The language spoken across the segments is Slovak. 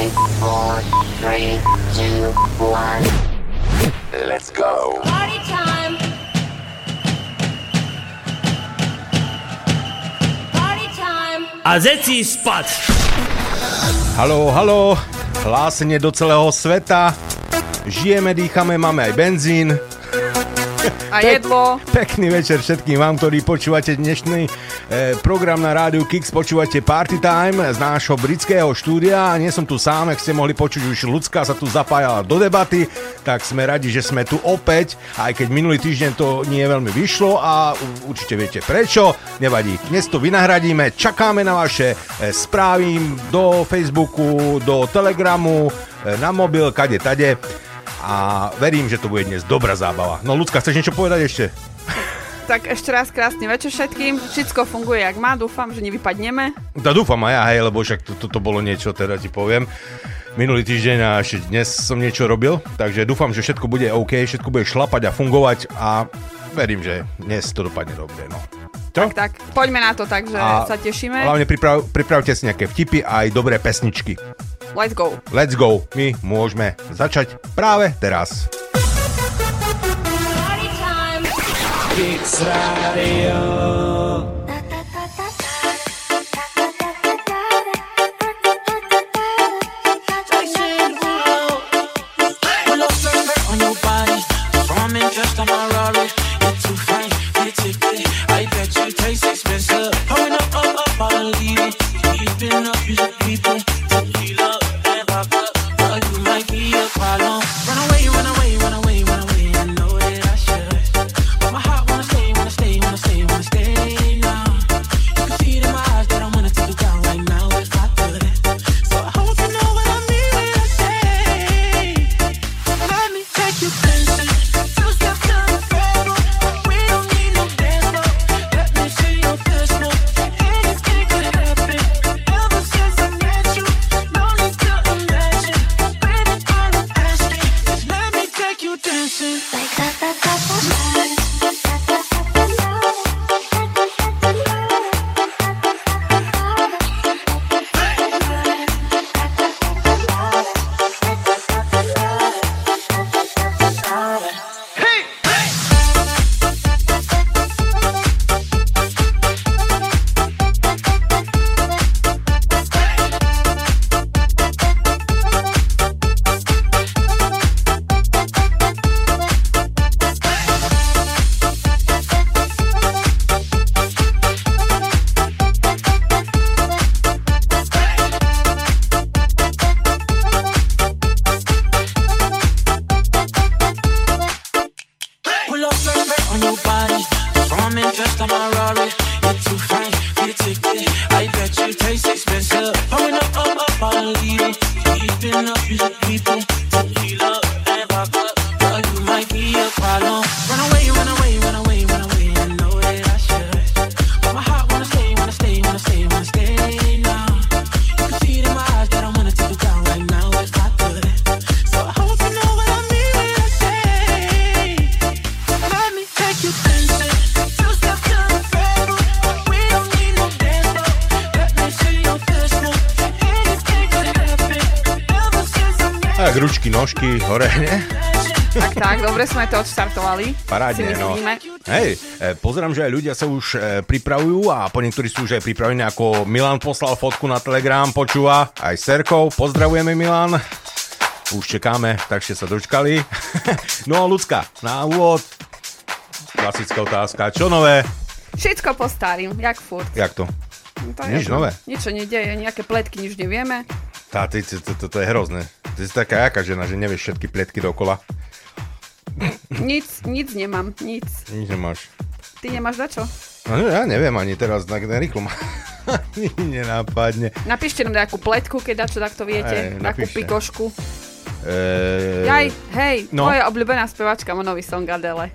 Five, four, three, two, one. Let's go. Party time. Party time. A zeci spať. Halo, halo, hlásenie do celého sveta. Žijeme, dýchame, máme aj benzín. A jedlo. Pekný večer všetkým vám, ktorí počúvate dnešný e, program na rádiu Kix, počúvate Party Time z nášho britského štúdia. Nie som tu sám, ak ste mohli počuť, už ľudská sa tu zapájala do debaty, tak sme radi, že sme tu opäť, aj keď minulý týždeň to nie veľmi vyšlo a určite viete prečo, nevadí. Dnes to vynahradíme, čakáme na vaše e, správy do Facebooku, do Telegramu, e, na mobil, kade, tade a verím, že to bude dnes dobrá zábava. No ľudská, chceš niečo povedať ešte? Tak ešte raz krásny večer všetkým. Všetko funguje jak má, dúfam, že nevypadneme. Da dúfam aj ja, hej, lebo však toto to, to bolo niečo, teda ti poviem. Minulý týždeň a ešte dnes som niečo robil, takže dúfam, že všetko bude OK, všetko bude šlapať a fungovať a verím, že dnes to dopadne dobre, no. Čo? Tak, tak, poďme na to, takže A sa tešíme. Hlavne priprav, pripravte si nejaké vtipy a aj dobré pesničky. Let's go. Let's go, my môžeme začať práve teraz. The bet you taste expensive. Pouring up, up, up, all the leading. Keeping up, you should people. Tak, ručky, nožky, hore, ne? Tak, tak, dobre sme to odštartovali. Parádne, no. Hej, e, pozerám, že aj ľudia sa už e, pripravujú a po niektorí sú už aj pripravení, ako Milan poslal fotku na Telegram, počúva aj s Serkou. Pozdravujeme Milan. Už čekáme, takže sa dočkali. no a ľudská, na úvod klasická otázka. Čo nové? Všetko po starým, jak furt. Jak to? No to Nič nové. Sa nedeje, nejaké pletky, nič nevieme. Tá, ty, to, to, to je hrozné. Ty si taká jaká žena, že nevieš všetky plietky dokola. Nic, nic nemám, nic. Nič nemáš. Ty nemáš za čo? No, ja neviem ani teraz, na rýchlo ma ani nenápadne. Napíšte nám nejakú pletku, keď dačo takto viete. Takú napíšte. pikošku. E, Jaj, hej, no. tvoja obľúbená spevačka má nový song Adele.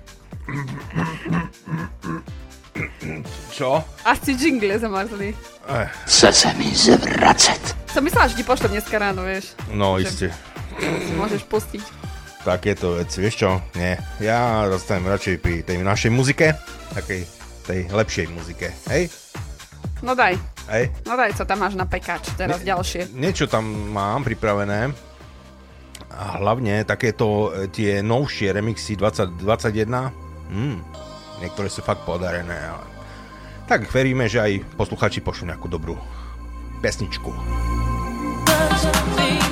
Čo? Asi jingle zamrzli. Eh, Chce se mi zvracet. Som myslela, že ti pošlem dneska ráno, vieš. no, Že- iste. Si môžeš pustiť. Takéto veci, vieš čo? Nie. Ja zostanem radšej pri tej našej muzike, takej tej lepšej muzike, hej? No daj. Hej. No daj, co tam máš na pekáč, teraz ďalšie. Niečo tam mám pripravené. A hlavne takéto e, tie novšie remixy 2021. Mm, niektoré sú fakt podarené. Ale... Tak veríme, že aj posluchači pošlú nejakú dobrú pesničku. Fall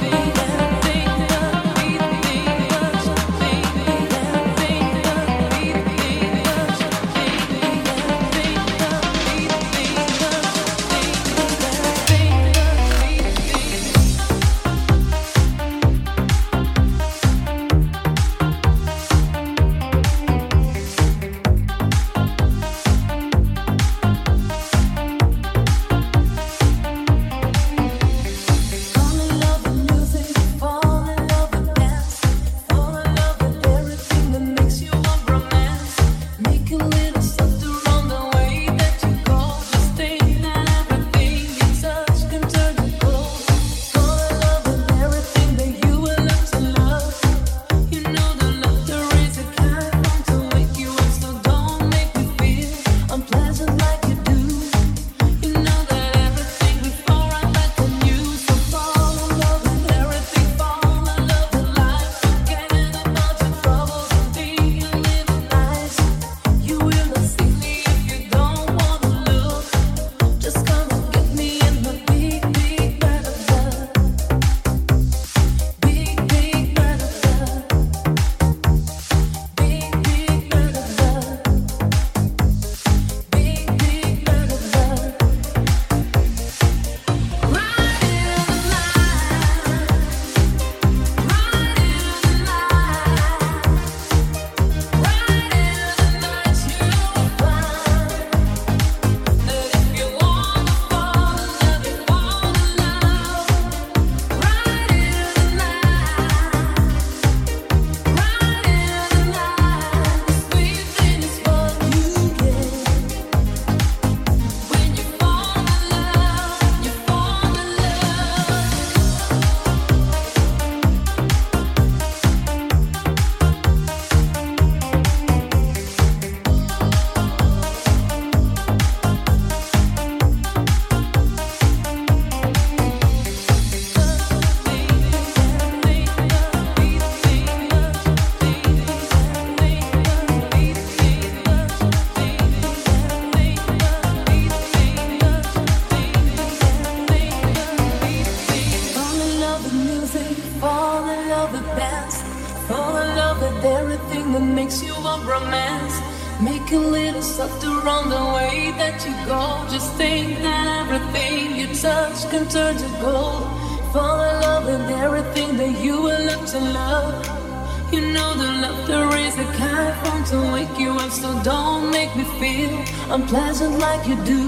so don't make me feel unpleasant like you do.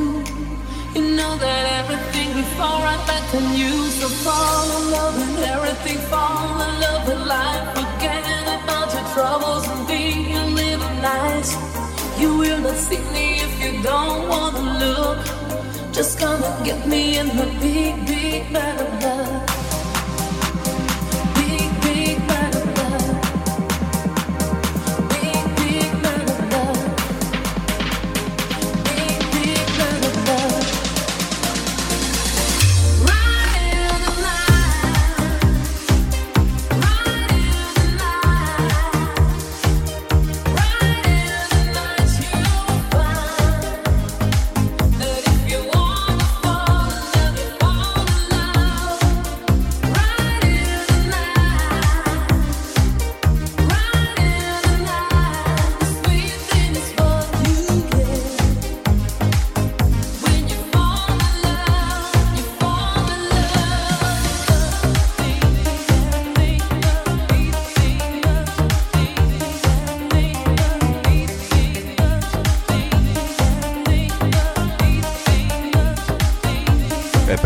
You know that everything before I bet on you. So fall in love with everything, fall in love with life. Forget about your troubles and be a little nice. You will not see me if you don't wanna look. Just come and get me in the big, big bed of love.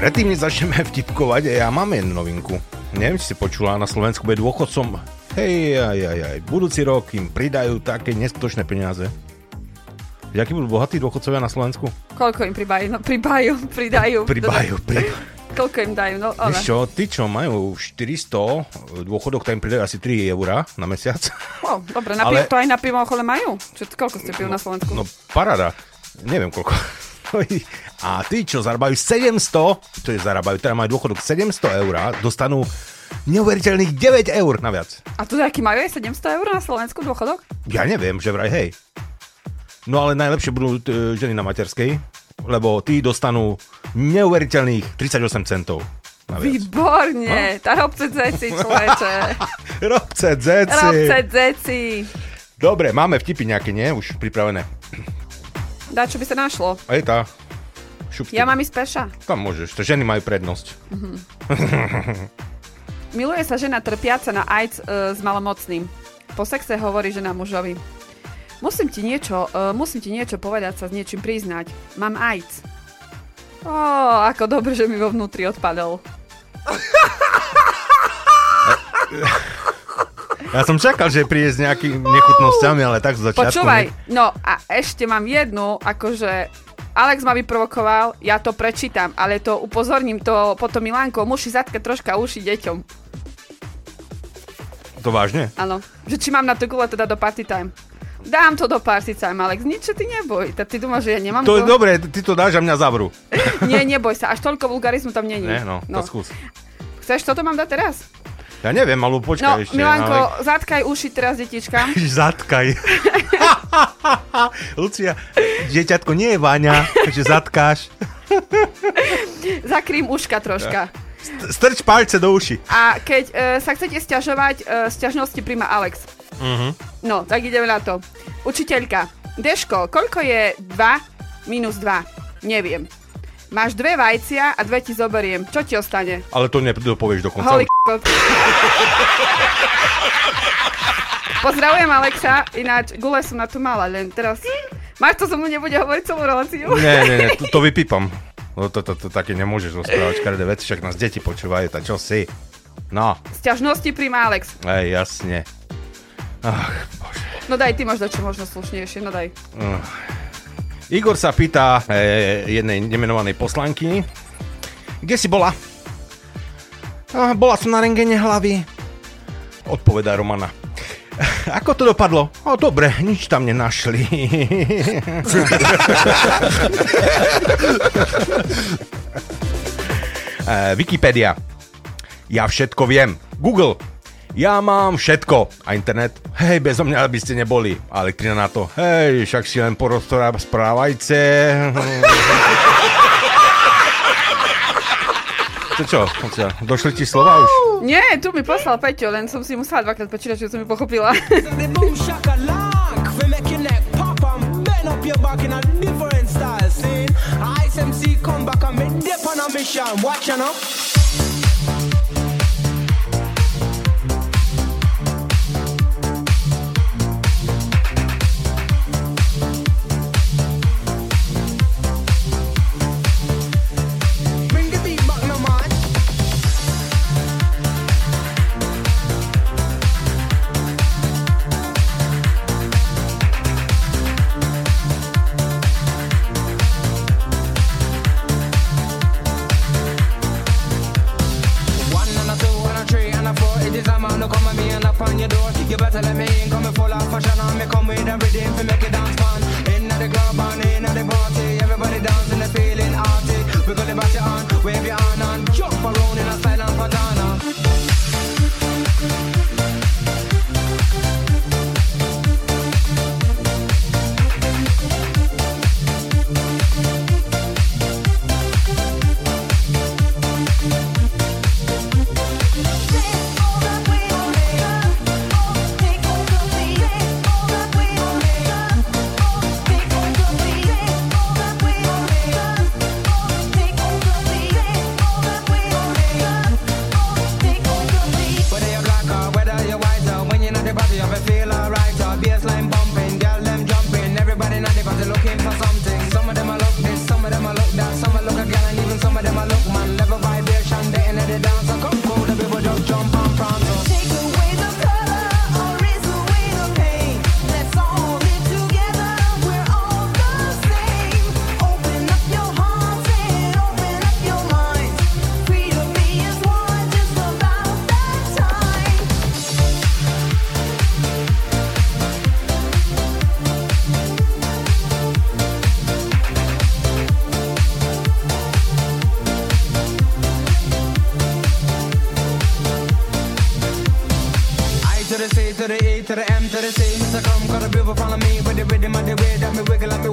Predtým, než začneme vtipkovať, ja mám jednu novinku. Neviem, či si počula, na Slovensku bude dôchodcom. Hej, aj, aj, aj, budúci rok im pridajú také neskutočné peniaze. Vieš, akí budú bohatí dôchodcovia na Slovensku? Koľko im pribajú? No, pribajú, pridajú. Pribajú, pri... Koľko im dajú? No, ale. Čo, tí, čo majú 400 dôchodok, tak im pridajú asi 3 eurá na mesiac. Oh, dobre, na Ale- to aj na pivo majú? Čo, koľko ste pijú na Slovensku? No, parada. Neviem koľko. A tí, čo zarábajú 700, to je zarábajú, teda majú dôchodok 700 eur, dostanú neuveriteľných 9 eur naviac. A tu aký majú aj 700 eur na Slovensku dôchodok? Ja neviem, že vraj hej. No ale najlepšie budú t- ženy na materskej, lebo tí dostanú neuveriteľných 38 centov. Naviac. Výborne, tá robce dzeci, človeče. Robce, dzeci. Robce dzeci. Dobre, máme vtipy nejaké, nie? Už pripravené. Dá, čo by sa našlo. Aj tá. Šup, Ja mám ísť peša. Tam môžeš, to ženy majú prednosť. Miluje sa žena trpiaca na AIDS e, s malomocným. Po sexe hovorí žena mužovi. Musím ti niečo, e, musím ti niečo povedať sa s niečím priznať. Mám AIDS. Ó, ako dobre, že mi vo vnútri odpadol. Ja som čakal, že príde s nejakými nechutnosťami, ale tak z začiatku. Počúvaj, ne? no a ešte mám jednu, akože Alex ma vyprovokoval, ja to prečítam, ale to upozorním to potom Milánko, musí zatkať troška uši deťom. To vážne? Áno, že či mám na to gule teda do party time. Dám to do party time, Alex, nič ty neboj. Tak ty dúmaš, že ja nemám To je dobre, ty to dáš a mňa zavrú. Nie, neboj sa, až toľko vulgarizmu tam není. Ne, no, to skús. Chceš, toto mám dať teraz? Ja neviem, ale No, počkaj ešte. Milanko, ale... zatkaj uši teraz detičkám. Zatkaj. Lucia, dieťatko nie je Váňa, takže zatkáš. Zakrým uška troška. Strč palce do uši. A keď e, sa chcete stiažovať, e, stiažnosti príjma Alex. Mhm. No, tak ideme na to. Učiteľka. Deško, koľko je 2 minus 2? Neviem. Máš dve vajcia a dve ti zoberiem. Čo ti ostane? Ale to nedopovieš do konca. Holý k***o. Pozdravujem Alexa, ináč gule som na tu mala, len teraz... Máš to, som mu nebude hovoriť celú reláciu? Nie, nie, nie, to, to vypípam. No to, to, to také nemôžeš rozprávať každé veci, však nás deti počúvajú, tak čo si? No, Sťažnosti príjma Alex. aj jasne. Ach, bože. No daj, ty máš čo možno slušnejšie, no daj. Igor sa pýta e, jednej nemenovanej poslanky, kde si bola? A, bola som na rengene hlavy. Odpovedá Romana. Ako to dopadlo? O, dobre, nič tam nenašli. e, Wikipedia. Ja všetko viem. Google. Ja mám všetko. A internet? Hej, bezo mňa by ste neboli. A elektrina na to? Hej, však si len poroztorá správajte. To čo? Došli ti slova už? Nie, tu mi poslal Peťo, len som si musela dvakrát počítať, že som mi pochopila. Boom shaka to the E M to the C. So come, got a beautiful follow me with the rhythm of the way that me wiggle and me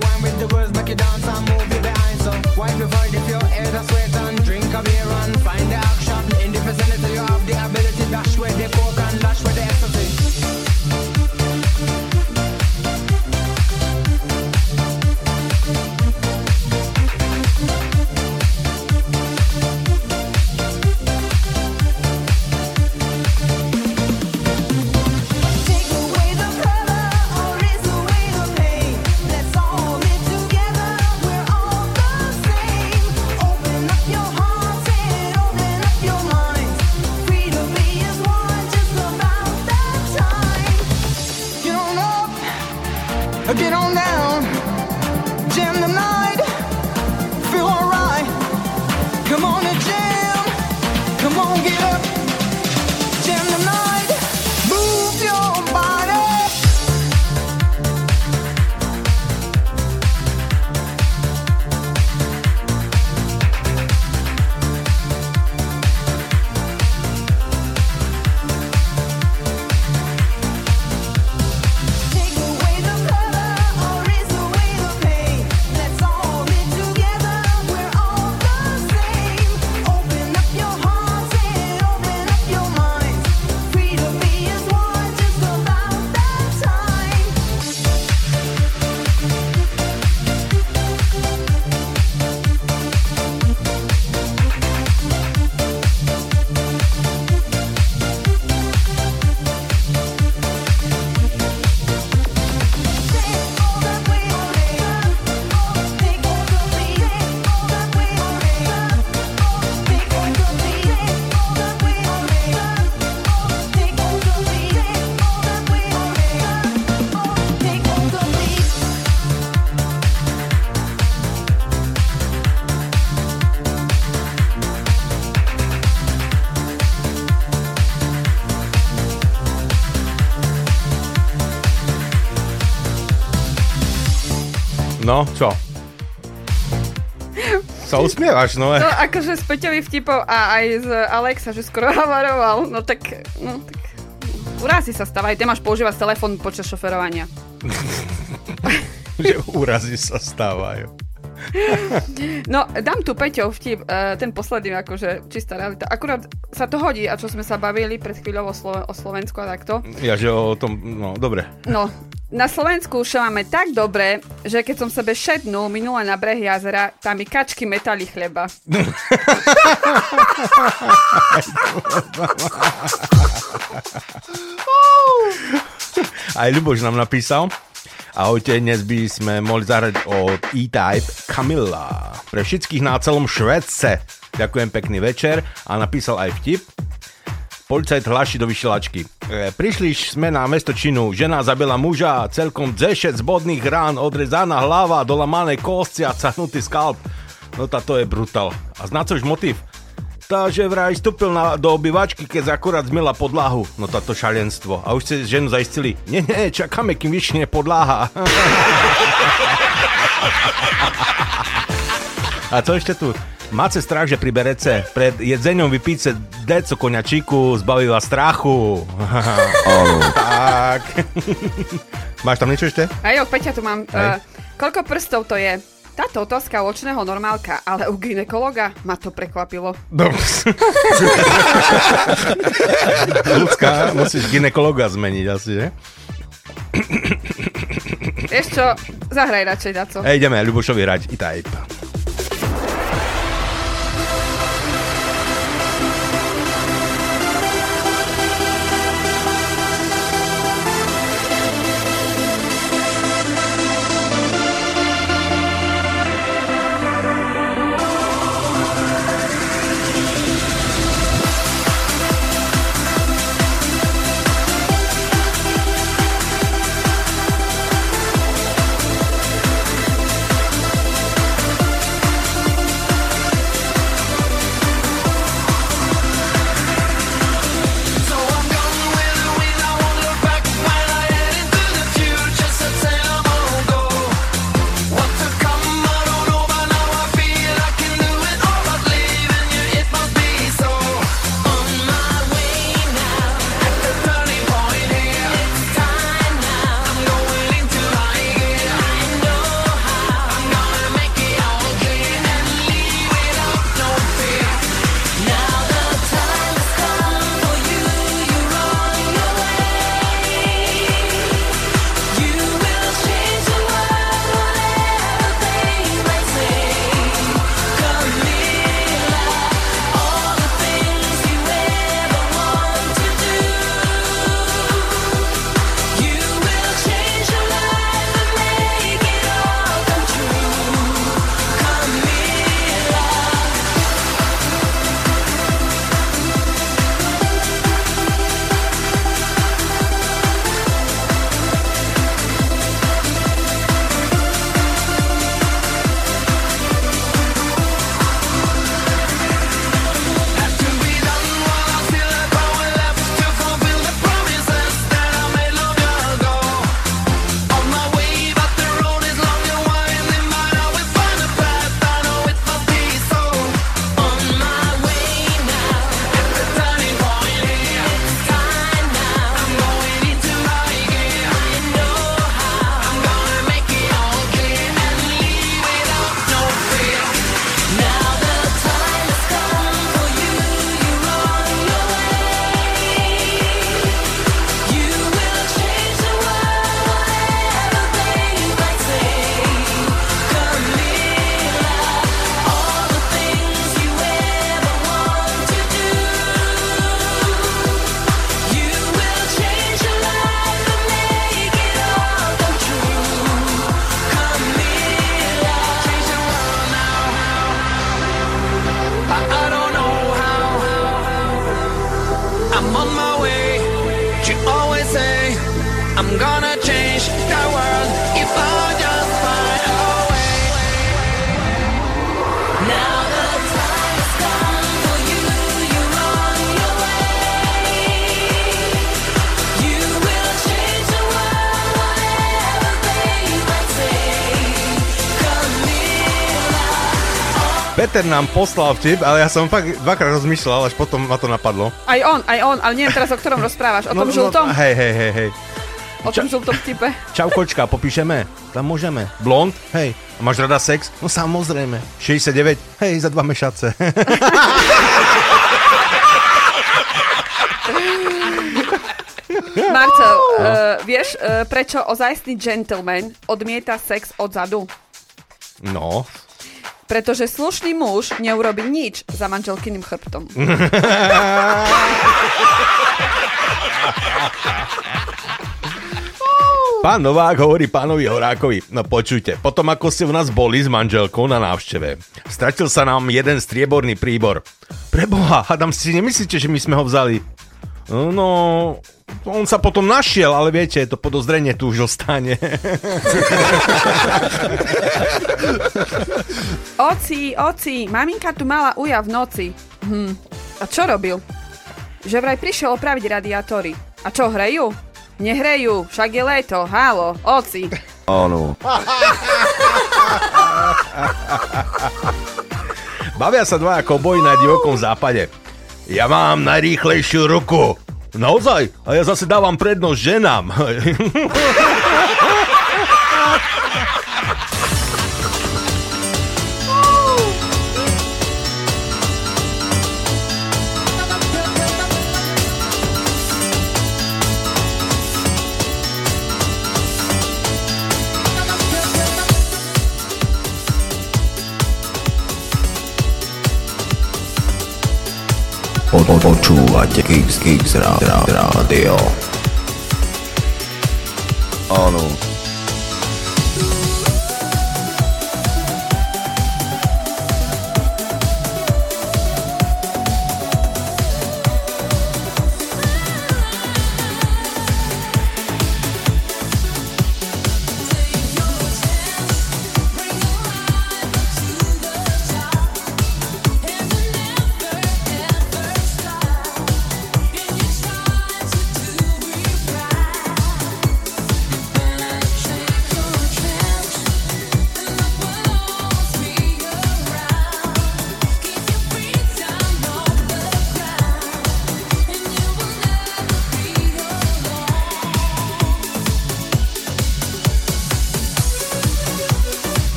No, čo? Sa usmievaš, no. No akože z Peťových vtipov a aj z Alexa, že skoro havaroval, no tak, no tak... Urázy sa stávajú, ty máš používať telefón počas šoferovania. Že úrazy sa stávajú. No, dám tu Peťov vtip, eh, ten posledný, akože čistá realita. Akurát sa to hodí, a čo sme sa bavili pred chvíľou o, Slo- o Slovensku a takto. Ja, že o tom, no, dobre. No, na Slovensku už máme tak dobre, že keď som sebe šednul minule na breh jazera, tam mi kačky metali chleba. Aj Ľuboš nám napísal. Ahojte, dnes by sme mohli zahrať od E-Type Camilla. Pre všetkých na celom Švedce. Ďakujem, pekný večer. A napísal aj vtip. Policajt hláši do vyšielačky. E, prišli sme na mesto Činu. Žena zabila muža, celkom 10 zbodných rán, odrezaná hlava, dolamané kosti a cahnutý skalp. No táto je brutál. A znácoš motiv? Tá, že vraj vstúpil na, do obývačky, keď akurát zmila podlahu. No táto šalenstvo. A už ste ženu zaistili. Nie, nie, čakáme, kým vyšne podláha. A co ešte tu? Máte strach, že pri berece pred jedzením vypíce deco koňačíku, zbaví vás strachu. tak. Máš tam niečo ešte? A jo, Peťa, tu mám. Uh, koľko prstov to je? Táto otázka u očného normálka, ale u ginekologa ma to prekvapilo. No. Ľudská, musíš ginekologa zmeniť asi, že? Vieš čo, zahraj radšej na co. Ej, ideme Ľubošovi hrať E-Type. Peter nám poslal vtip, ale ja som fakt dvakrát rozmýšľal, až potom ma to napadlo. Aj on, aj on, ale neviem teraz, o ktorom rozprávaš. O tom žltom? hej, hej, hej, hej. O tom žltom vtipe. Čau kočka, popíšeme? Tam môžeme. Blond? Hej. A máš rada sex? No samozrejme. 69? Hej, za dva mešace. Marcel, uh, vieš, uh, prečo ozajstný gentleman odmieta sex odzadu? No. Pretože slušný muž neurobi nič za manželkyným chrbtom. Pán Novák hovorí pánovi Horákovi, no počujte, potom ako ste u nás boli s manželkou na návšteve, stratil sa nám jeden strieborný príbor. Preboha, hádam si nemyslíte, že my sme ho vzali? No, on sa potom našiel, ale viete, to podozrenie tu už ostane. Oci, oci, maminka tu mala uja v noci. Hm. A čo robil? Že vraj prišiel opraviť radiátory. A čo, hrejú? Nehrejú, však je leto, hálo, oci. Bavia sa dvaja koboj na divokom západe. Ja mám najrýchlejšiu ruku. Naozaj? A ja zase dávam prednosť ženám. Počúvate Kix Kix Rádio. Áno.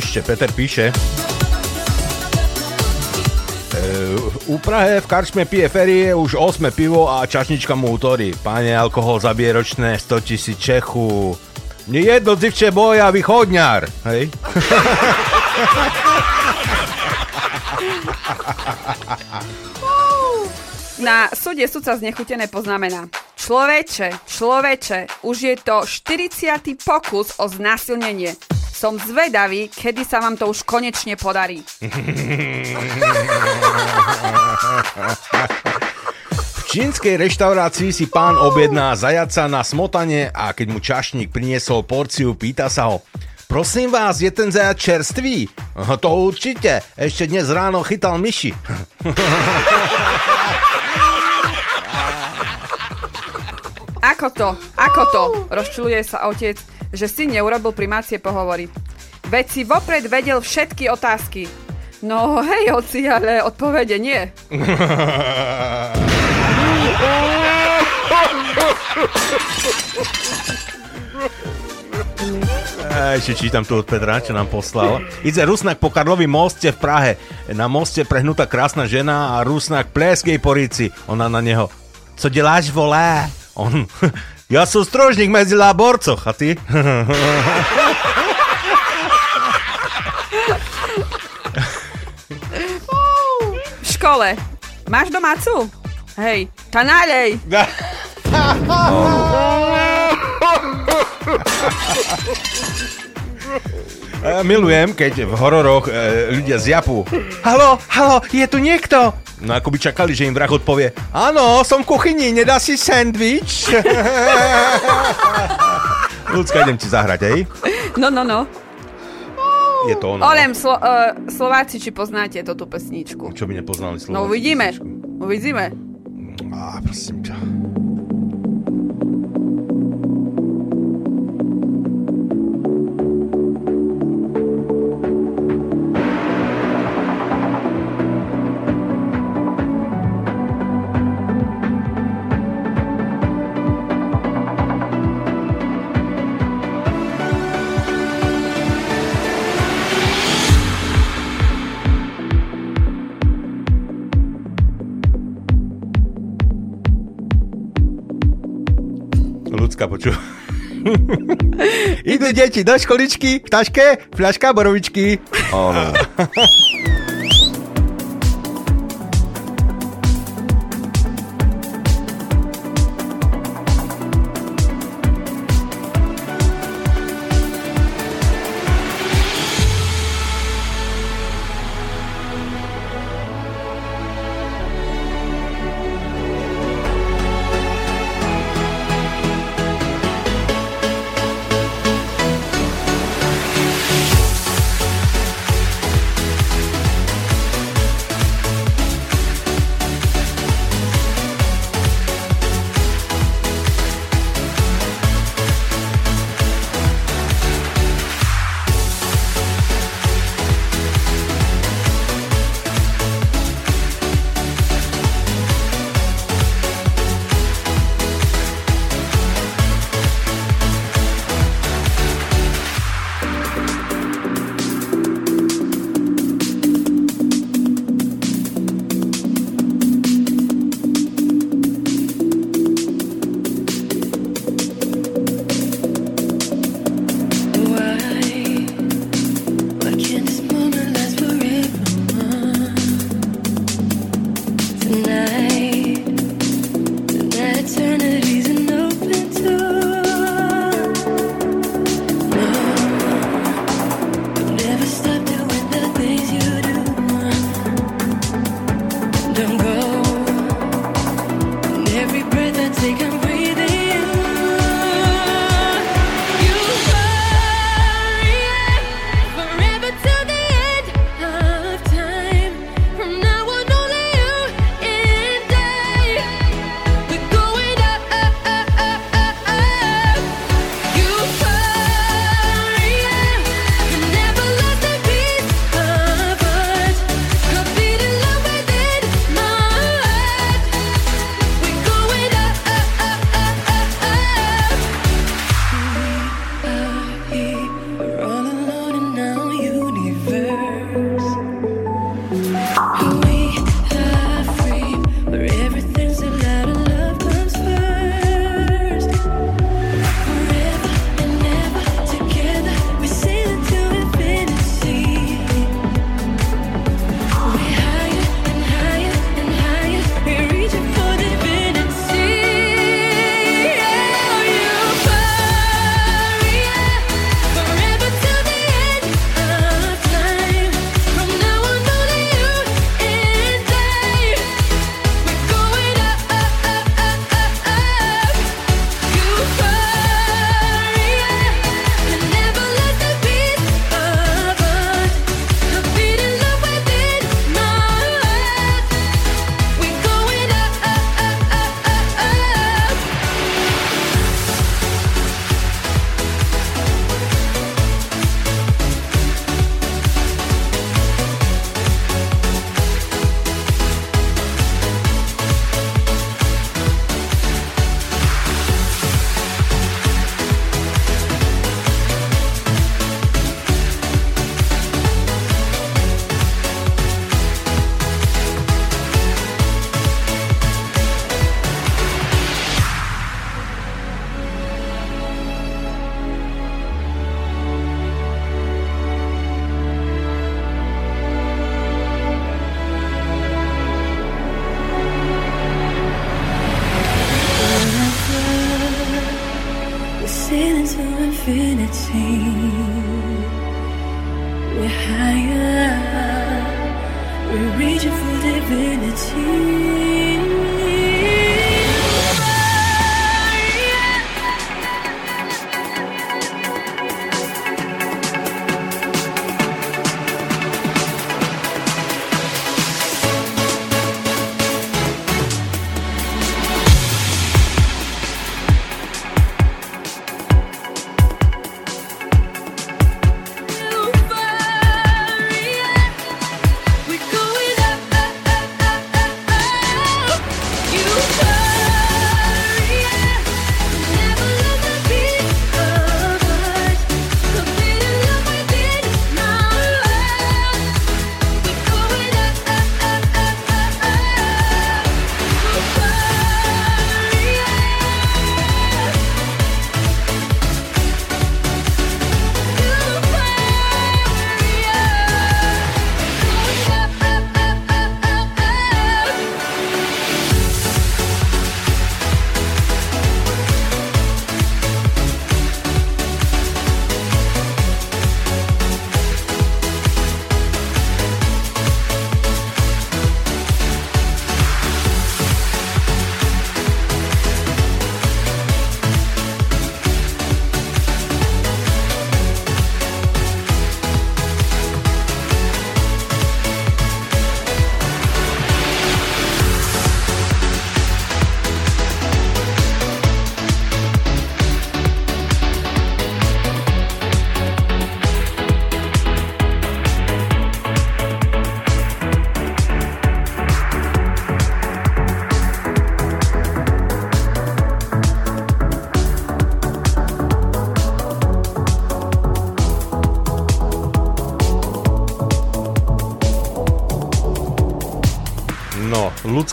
Ešte Peter píše. E, u Prahe v karčme pije ferie už 8 pivo a čašnička mu utorí. Pane, alkohol zabije ročné 100 tisíc Čechu. Mne jedno dzivče boja, východňar. Hej? Na súde sudca znechutené poznamená. Človeče, človeče, už je to 40. pokus o znásilnenie. Som zvedavý, kedy sa vám to už konečne podarí. V čínskej reštaurácii si pán objedná zajaca na smotanie a keď mu čašník priniesol porciu, pýta sa ho Prosím vás, je ten zajac čerstvý? "Aha, To určite, ešte dnes ráno chytal myši. Ako to? Ako to? Rozčuluje sa otec, že si neurobil primácie pohovory. Veď si vopred vedel všetky otázky. No hej, oci, ale odpovede nie. Ešte čítam tu od Petra, čo nám poslal. Ide Rusnak po Karlovi moste v Prahe. Na moste prehnutá krásna žena a Rusnak pleskej po rici. Ona na neho. Co deláš, volá? On. Ja som strožník medzi laborcoch, a ty? V škole. Máš domácu? Hej, tá nálej. Ja milujem, keď v hororoch e, ľudia zjapú. Halo, halo, je tu niekto? No ako by čakali, že im vrah odpovie. Áno, som v kuchyni, nedá si sandwich? Ľudská, idem ti zahrať, hej? No, no, no. Je to ono. Olem, Slo- uh, Slováci, či poznáte túto pesničku? Čo by nepoznali slovo? No uvidíme. Uvidíme. Á, prosím ťa. Ľudská poču. Idú deti do školičky, v taške, fľaška borovičky. Infinity.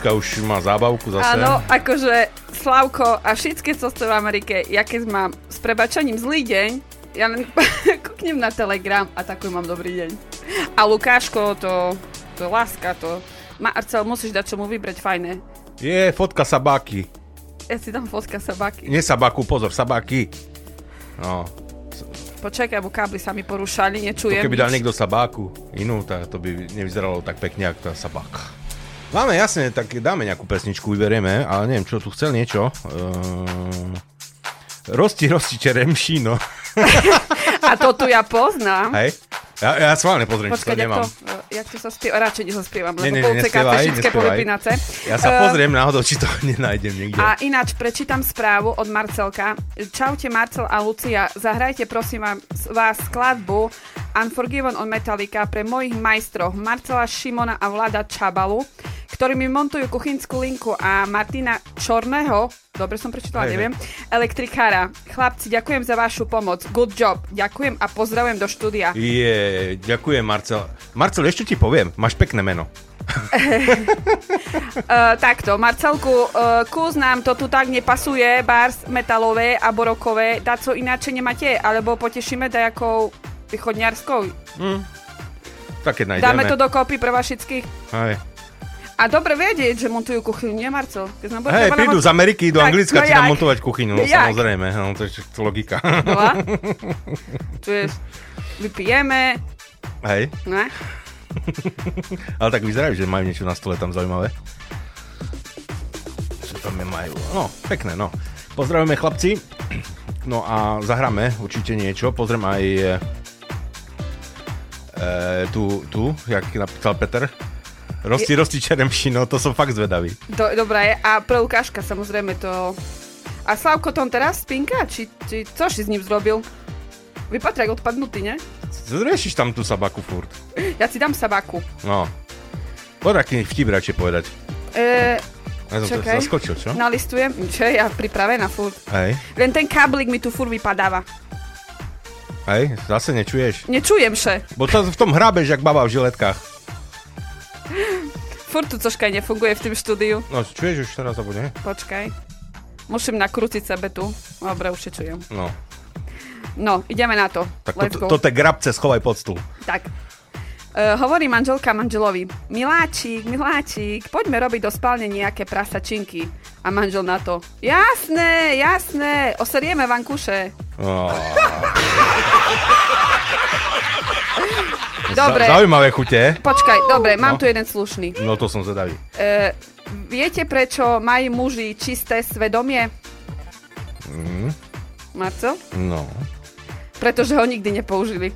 Ľudská už má zábavku zase. Áno, akože Slavko a všetky cesty v Amerike, ja keď mám s prebačaním zlý deň, ja len kúknem na Telegram a takový mám dobrý deň. A Lukáško, to, to láska, to... Marcel, musíš dať čo mu vybrať fajné. Je fotka sabáky. Ja si dám fotka sabáky. Nie sabáku, pozor, sabáky. No, Počakaj, bo kábly sa mi porúšali, to nečujem. keby dal niekto sabáku inú, tak to by nevyzeralo tak pekne, ako tá sabáka. Máme, jasne, tak dáme nejakú pesničku, vyberieme, ale neviem, čo tu chcel niečo. Uh... Rosti, rosti, čeremšino. A to tu ja poznám. Hej? Ja, ja sválne pozriem, či to Počkaj, nemám. to, e, jak to sa spieva? Radšej nezaspievam, Nie, nie, lebo nie, všetké nespievaj. povypínace. Ja sa Eh, pozriem náhodou, či to nenájdem niekde. A ináč prečítam správu od Marcelka. Čaute Marcel a Lucia, zahrajte prosím vás skladbu Unforgiven od Metallica pre mojich majstrov Marcela Šimona a Vlada Čabalu, ktorí mi montujú kuchynskú linku a Martina Čorného, dobre som prečítala, Hej, hej. neviem, elektrikára. Chlapci, ďakujem za vašu pomoc. Good job. Ďakujem a pozdravujem do štúdia. Je, ďakujem Marcel. Marcel, ešte ti poviem, máš pekné meno. Uh, takto, Marcelku, uh, kus nám to tu tak nepasuje, bars metalové a borokové, dať co ináče nemáte, alebo potešíme dajakou východňarskou. Tak keď nájdeme. Dáme to dokopy pre vás všetkých. A dobre vedieť, že montujú kuchyňu, nie Marcel? Keď sme Hej prídu namont- z Ameriky do Tak, Anglicka no ti tam montovať kuchyňu, no Jak? samozrejme, no, to je to logika. No a? Tu je, vypijeme, Hej, ne? ale tak vyzerajú, že majú niečo na stole tam zaujímavé. Čo tam je majú? No, pekné, no. Pozdravujeme chlapci. No a zahráme určite niečo. Pozriem aj e, tu, tu, jak napísal Peter. Rosti, rosti čeremšino, to som fakt zvedavý. Do, dobré, a pre Lukáška samozrejme to... A Slavko tom teraz spinka? Či, či co si s ním zrobil? Vypadá jak odpadnutý, ne? Riešiš tam tú sabaku furt. Ja si dám sabaku. No. Poď aký vtip radšej povedať. E, Ja som Čakaj. zaskočil, čo? nalistujem. Čo, ja pripravená furt. Hej, Len ten káblik mi tu furt vypadáva. hej, zase nečuješ. Nečujem še. Bo to v tom hrábeš, jak baba v žiletkách. Furt tu cožka nefunguje v tým štúdiu. No, čuješ už teraz, alebo nie? Počkaj. Musím nakrútiť sebe tu. Dobre, už čujem. No. No, ideme na to. Tak Let's to, go. to, to grabce schovaj pod stôl. Tak. Uh, hovorí manželka manželovi, miláčik, miláčik, poďme robiť do spálne nejaké prasačinky. A manžel na to, jasné, jasné, oserieme vankuše. Oh. Dobre. Za- Zaujímavé chute. Počkaj, dobre, mám No. tu jeden slušný. No to som zvedavý. E, viete, prečo majú muži čisté svedomie? Mm, Marcel? no. Pretože ho nikdy nepoužili.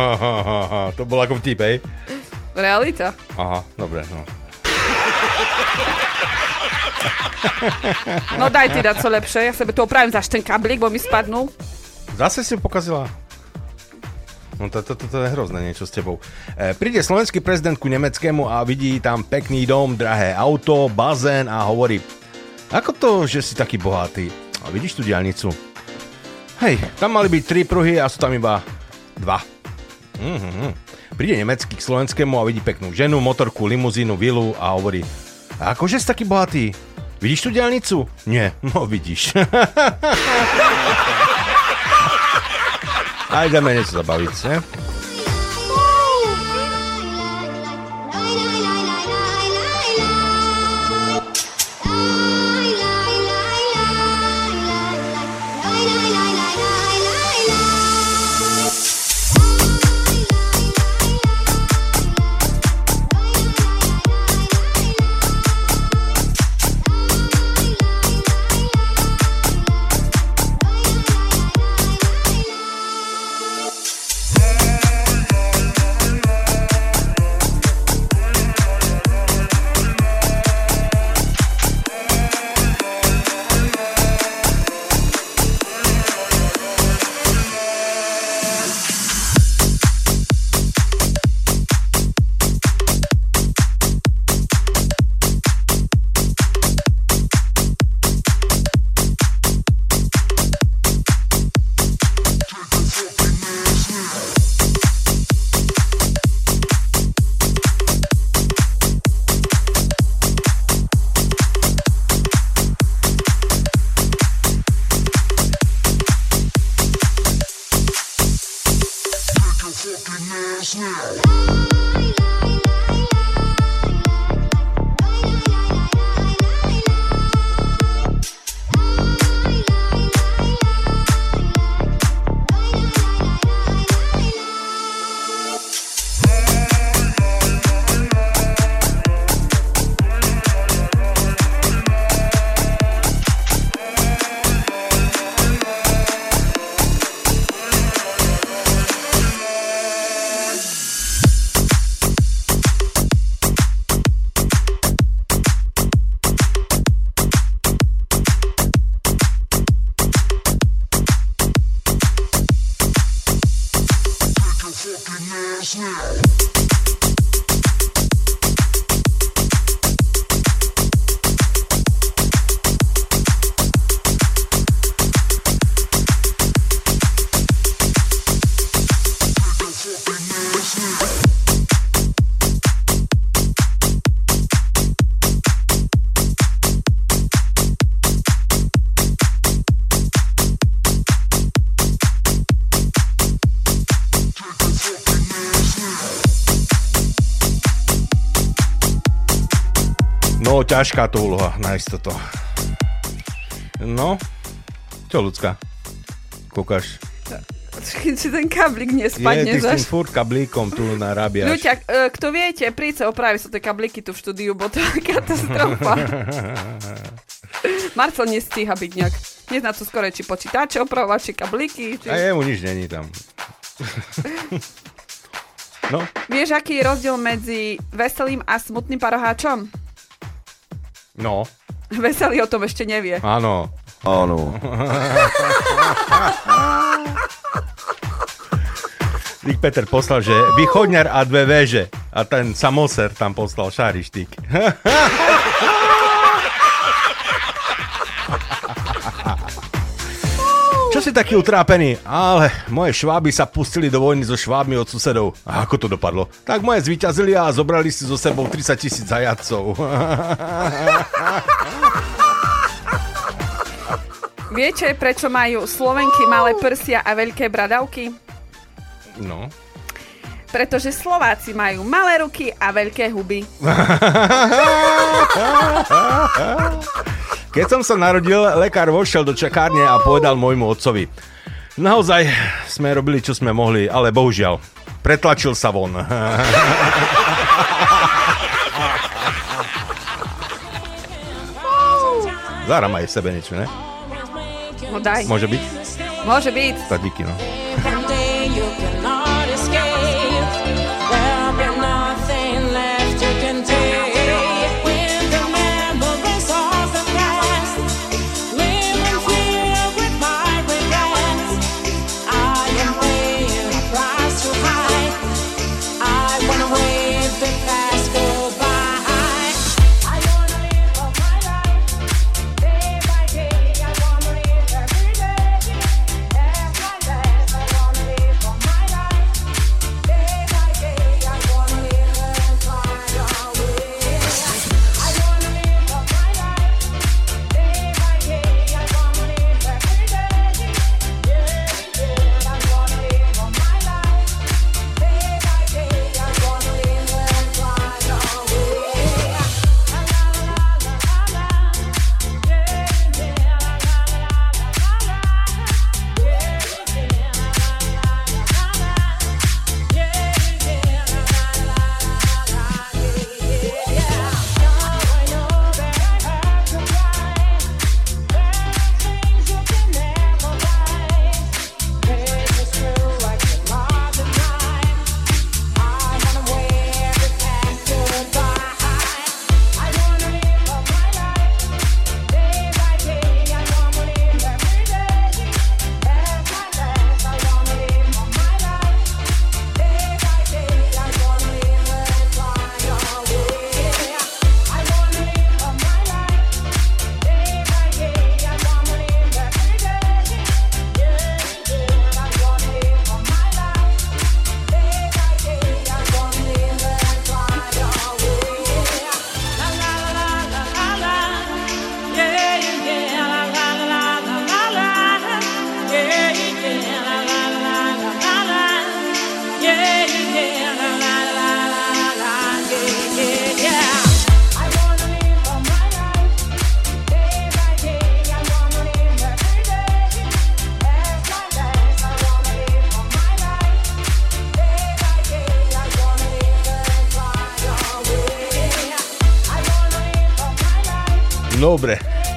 to bol ako vtip, hej? Realita. Aha, dobre, no. No daj ty dať co lepšie, ja sebe to opravím zaš ten kablík, bo mi spadnul. Zase si pokazila? No to, to, to, to je hrozné niečo s tebou. E, príde slovenský prezident ku nemeckému a vidí tam pekný dom, drahé auto, bazén a hovorí Ako to, že si taký bohatý? A vidíš tú diálnicu? Hej, tam mali byť tri pruhy a sú tam iba dva. Mhm. Príde nemecký k slovenskému a vidí peknú ženu, motorku, limuzínu, vilu a hovorí akože si taký bohatý? Vidíš tú diálnicu? Nie, no vidíš. A ideme niečo zabaviť, ne? Ťažká to úloha, nájsť toto. No, čo ľudská? Kúkaš? Či ten kablík Je, nespadne ty s tým zaš. furt kablíkom tu narábiaš. Ľuďak, e, kto viete, príď sa opraviť sú tie kablíky tu v štúdiu, bo to je katastrofa. Marcel nestíha byť nejak. Nezná to skoro, či počítače opravovať, či kablíky. Či... A jemu nič není tam. no, Vieš, aký je rozdiel medzi veselým a smutným paroháčom? No, Veselý o tom ešte nevie. áno. Áno. Dick Peter poslal, že východňar a dve veže. A ten samoser tam poslal šárištík. Si taký utrápený? Ale moje šváby sa pustili do vojny so švábmi od susedov. A ako to dopadlo? Tak moje zvíťazili a zobrali si so sebou 30 tisíc zajadcov. Viete, prečo majú Slovenky malé prsia a veľké bradavky? No. Pretože Slováci majú malé ruky a veľké huby. Keď som sa narodil, lekár vošiel do čakárne a povedal môjmu otcovi Naozaj sme robili, čo sme mohli, ale bohužiaľ, pretlačil sa von. Zahrám aj sebe niečo, ne? No daj. Môže byť? Môže byť. Tak díky, no.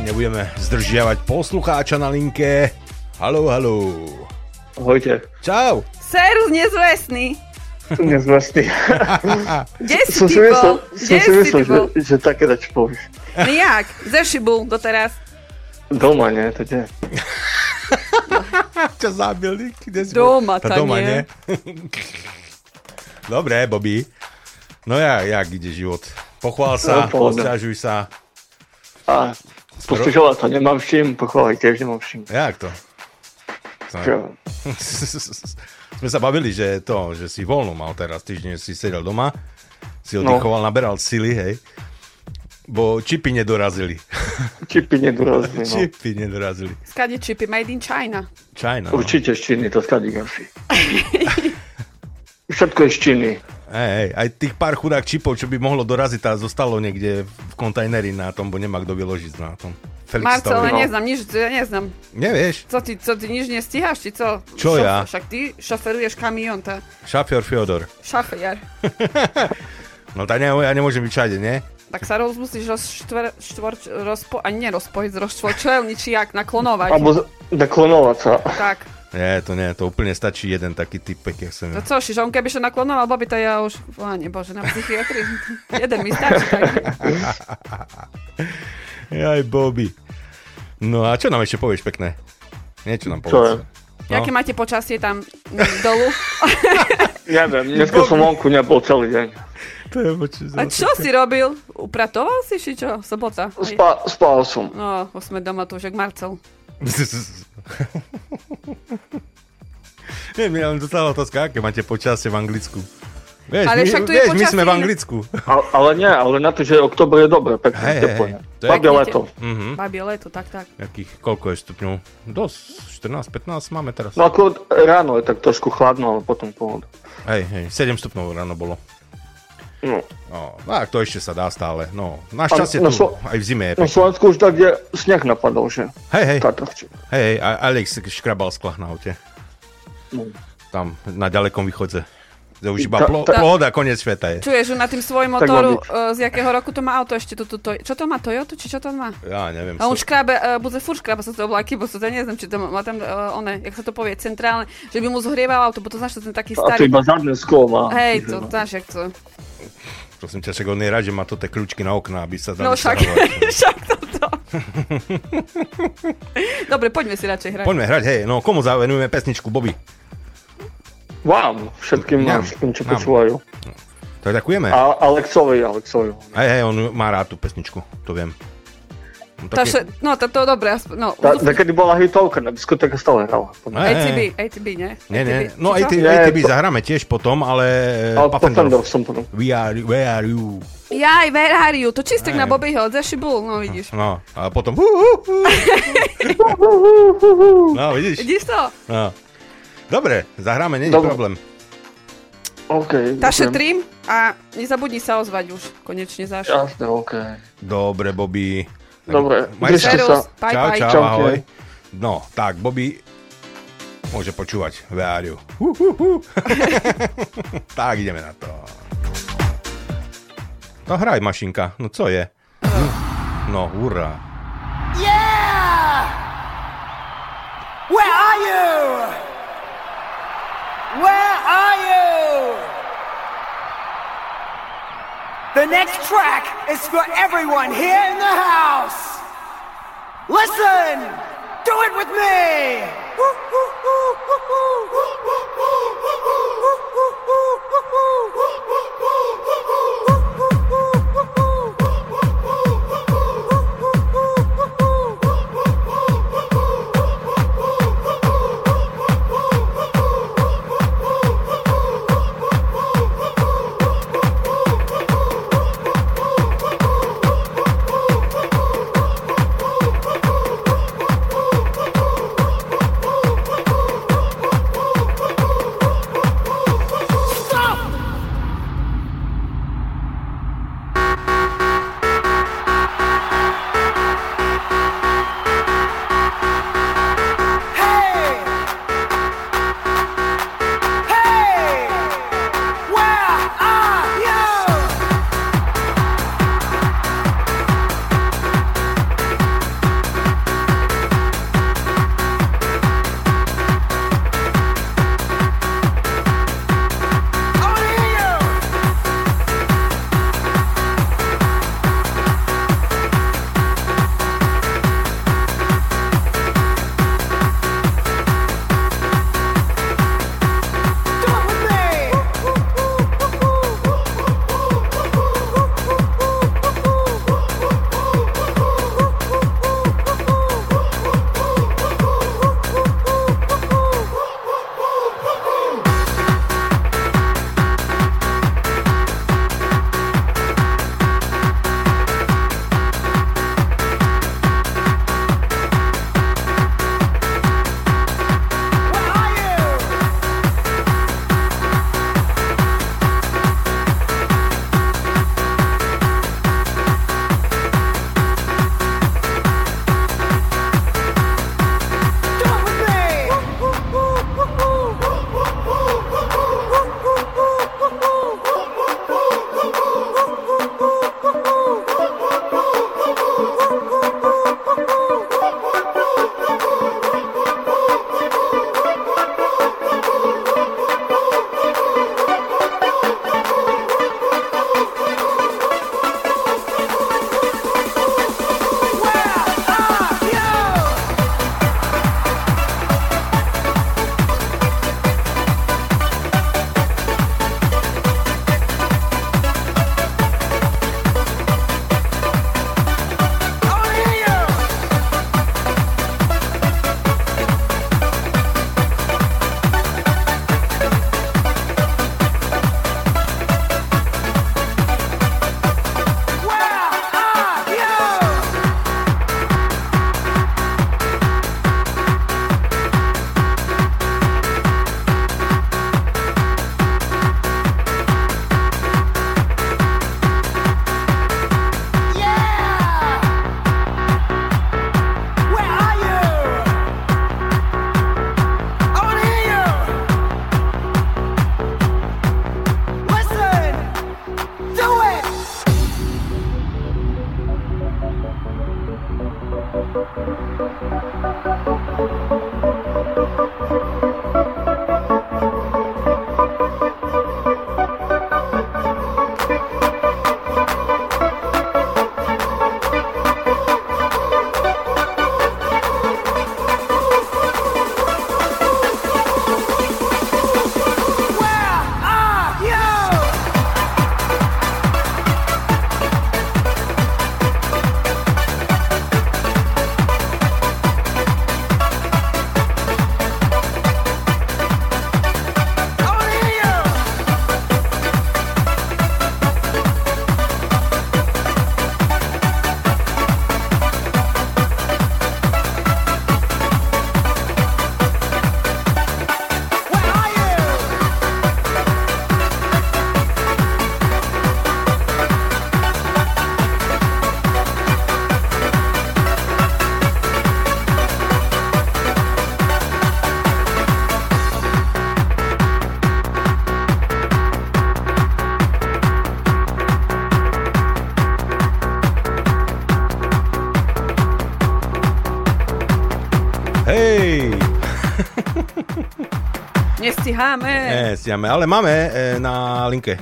Nebudeme zdržiavať poslucháča na linke. Halo, halo. Ahojte, Čau. Serus nezvestný. nezvestný. Kde si som ty bol? myslel, Kde som si myslel bol? že, že také dač povieš. No jak? Zeši bol doteraz. Doma, nie? To nie. Ťa zabil, kde si Doma, Tá tá doma, nie. Dobre, Bobby. No ja, jak ide život? Pochvál sa, No, posťažuj sa. A postižovať sa nemám s čím, pochváliť tiež nemám s čím. Jak to? Sme sa bavili, že to, že si voľno mal teraz, týždeň si sedel doma, si No. oddychoval, naberal sily, hej. Bo čipy nedorazili. Čipy nedorazili, no. čipy nedorazili. Skade čipy made in China. China. No. Určite z Číny, to skadí asi. Všetko je z Číny. Hej, aj tých pár chudák čipov, čo by mohlo doraziť, a zostalo niekde v kontajneri na tom, bo nemá kto vyložiť na tom. Felix Stavry. ja neznám nič, ja neznám. Nevieš? Co ty, co ty nič nestíhaš, či co? Čo ja? Však ty šoferuješ kamión, tá Šafior Fyodor. šafiar. No tak ne, ja nemôžem byť všade, nie? Tak sa roz, musíš rozštvor, štvor, rozpo, ani nerozpojiť, rozčvorčelniť, či jak naklonovať. Alebo deklonovať sa. Tak. Nie, to nie, to úplne stačí jeden taký typek, jak som No ja. co, že on keby sa naklonoval, Bobby, to ja už, páne bože, na psychiatrii. Jeden mi stačí, tak. Aj Bobby. No a čo nám ešte povieš pekné? Niečo nám je? No. Jaké máte počasie tam dolu? Neviem, dneska som vonku nebol celý deň. To je počuť. A čo si robil? Upratoval si, či čo? Sobota? Spa, spal som. No, už sme doma tu, že Marcel. Nie, mi len dostala otázka, aké máte počasie v Anglicku. Vieš, Ale my, však tu je vieš, my sme v. Anglicku. Ale, ale nie, ale na to, že oktober je dobre, pekne, teplé. hej. To je- Babie leto. Mhm. Babie leto, tak, tak. Jakých, koľko je stupňov? Dosť, 14, 15 máme teraz. No ako ráno je tak trošku chladno, ale potom pohoda. Hej, hej, 7 stupňov ráno bolo. No. No, tak to ešte sa dá stále. No, A našťastie na tu Slo- aj v zime je Na pekne. Slovensku už tak, kde sneh napadol, že? Hej, hej, hej, hej, a Alex škrabal sklach na aute. No. Tam, na ďalekom východze. To už iba Ta- plo, ta- plohoda, koniec sveta je. Čuješ, že na tým má motoru, uh, z jakého roku to má auto ešte? Toto, to, čo to má, Toyota, či čo to má? Ja neviem. A on škrábe, uh, bude furt škrába sa z oblaky, bo to ja neviem, či to má tam, uh, one, jak sa to povie, centrálne, že by mu zhrieval auto, bo to znáš, to ten taký A to starý. iba zadné sklo má. Hej, to No. znáš, jak to. Prosím ťa, však on je rád, že má to tie kľúčky na okna, aby sa dali No však, však toto. Dobre, poďme si radšej hrať. Poďme hrať, hej, no komu zavenujeme pesničku, Bobby? Vám, všetkým, Nám, všetkým, čo nám. počúvajú. Tak ďakujeme. A Alexovi, Alexovi. Hej, hej, on má rád tú pesničku, to viem. No, Tá taký- še, no, to, to dobre, aspoň, no. Tá, kedy bola hitovka, na diskotéke stále hrala. ATB, hej. ATB, nie? Nie, nie, ATB. no Nie, ATB to- zahráme tiež potom, ale... Ale Puffendorf. Puffendorf som potom. We are, where are you? Jaj, where are you? To čistek na Bobbyho, Zashi Bull, no vidíš. No, a potom... No, vidíš? Vidíš to? No. Dobre, zahráme, není Dobre. problém. OK. Taše trim a nezabudni sa ozvať už, konečne Zaš. Jasne, OK. Dobre, Bobby. Dobre, Maj držte Serus, sa. bye Čau, bye. čau, Čaute. ahoj. No, tak, Bobby môže počúvať you? Hu, hu, hu. tak, ideme na to. No hraj, mašinka, no co je? No, hurá. Where are you? Where are you? The next track is for everyone here in the house. Listen, do it with me. Nestiháme. Nestiame, ale máme e, na linke.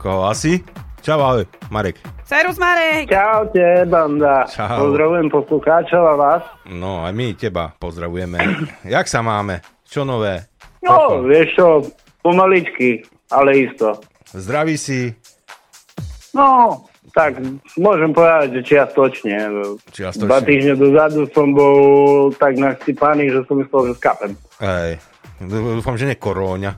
Koho asi? Čau, ahoj, Marek. Serus Marek. Čaute, banda. Čau. Pozdravujem poslucháčov a vás. No, aj my teba pozdravujeme. Jak sa máme? Čo nové? No, vieš čo, pomaličky, ale isto. Zdraví si? No, tak môžem povedať, že čiastočne. Čiastočne. Dva týždne dozadu som bol tak nasypaný, že som myslel, že skapem. Hej, dúfam, že nie koróňa.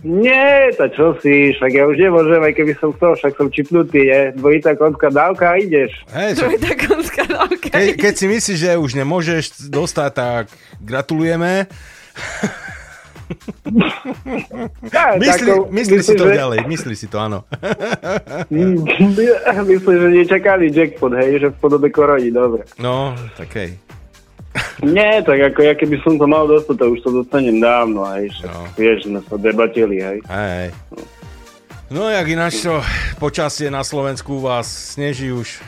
Nie, to čo si, však ja už nemôžem, aj keby som chcel, však som čipnutý, je dvojitá konská dávka a ideš. Hej, čo, Dvojitá konská dávka. ke, keď si myslíš, že už nemôžeš dostať, tak gratulujeme. Ja, Myslí, tako- myslí si myslím, to že- ďalej, myslí si to, áno. Myslím, že nečakali jackpot, hej, že v podobe koroni, dobre. No, tak hej. Nie, tak ako ja keby som to mal dostať, to už to dostanem dávno, hej, No. vieš, sme sa debatili, hej. Hej. No, jak ináč to počasie na Slovensku u vás sneží už.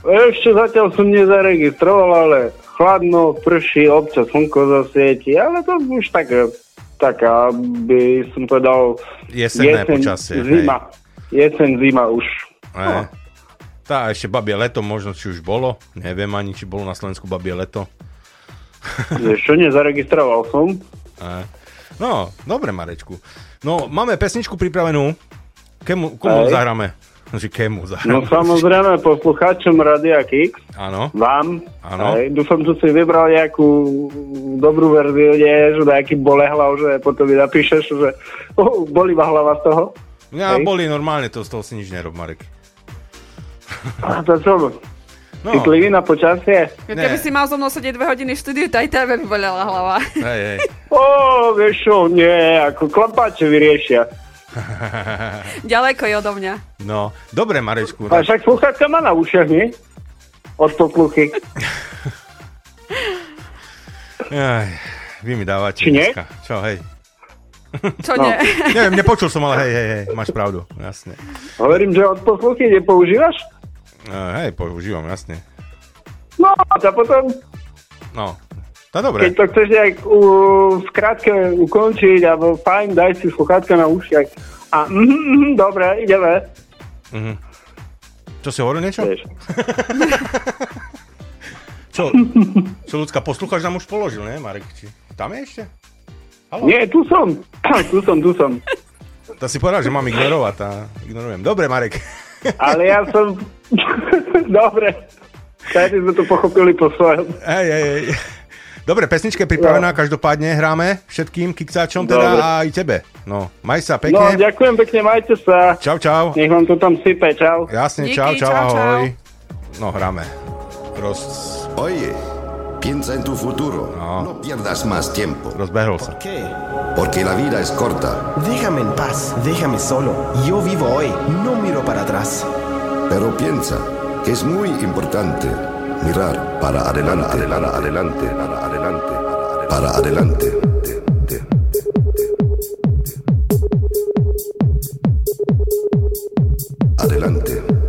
Ešte zatiaľ som nezaregistroval, ale chladno, prší, občas slnko zasvieti, ale to už také, taká by som povedal Jesenné počasie, hej. zima. Jeseň, zima už. Hej. Tá ešte babie leto možno, či už bolo. Neviem ani, či bolo na Slovensku babie leto. Čo, nezaregistroval som. Hej. No, dobre, Marečku. No, máme pesničku pripravenú. Kemu, komu zahráme? Že kemu No zahráme? samozrejme poslucháčom Radia Kix, Áno. vám. Áno. Dúfam, že si vybral nejakú dobrú verziu, nie, že nejaký bolehlav, že potom mi napíšeš, že oh, boli ma hlava z toho. Mňa Hej. boli normálne, to z toho si nič nerob, Marek. A to čo? No. Citlivý na počasie? Keby si mal so mnou sedieť dve hodiny v štúdiu, tak aj tebe by bolela hlava. Hej, hej. Ó, vieš čo, nie, ako klapáče vyriešia. Ďaleko je odo mňa. No, dobre, Marečku. A však sluchátka má na ušiach, nie? Od posluchy. Aj, vy mi dávate. Či nie? dneska. Čo, hej. Čo No. nie? Neviem, nepočul som, ale hej, hej, hej, máš pravdu, jasne. Hovorím, že od posluchy nepoužívaš? Uh, hej, používam, jasne. No, a potom, No, tá dobre. keď to chceš nejak u, v skratke ukončiť, alebo fajn, daj si sluchátka na ušiach. A mhm, mhm, dobre, ideme. Mhm. Čo si hovoril niečo? Čo? Čo ľudská poslucháč nám už položil, ne, Marek? Či tam je ešte? Haló? Nie, tu som. tu som, tu som. To si povedal, že mám ignorovať a ignorujem. Dobre, Marek. Ale ja som... Dobre. Každý sme to pochopili po svojom. Hej, hej, hej. Dobre, pesnička je pripravená, každopádne hráme všetkým kiksáčom teda Dobre. a aj tebe. No, maj sa No, pekne. ďakujem pekne, majte sa. Čau, čau. Nech vám to tam sype, čau. Jasne, Díky, čau, čau, čau, čau. ahoj. No, hráme. Roz... Oye, piensa en tu futuro. No. No pierdas más tiempo. Rozbehol sa. ¿Qué? Porque la vida es corta. Déjame en paz, déjame solo. Yo vivo hoy, no miro para atrás. Pero piensa que es muy importante mirar para adelante, para adelante, para adelante, para adelante. Adelante.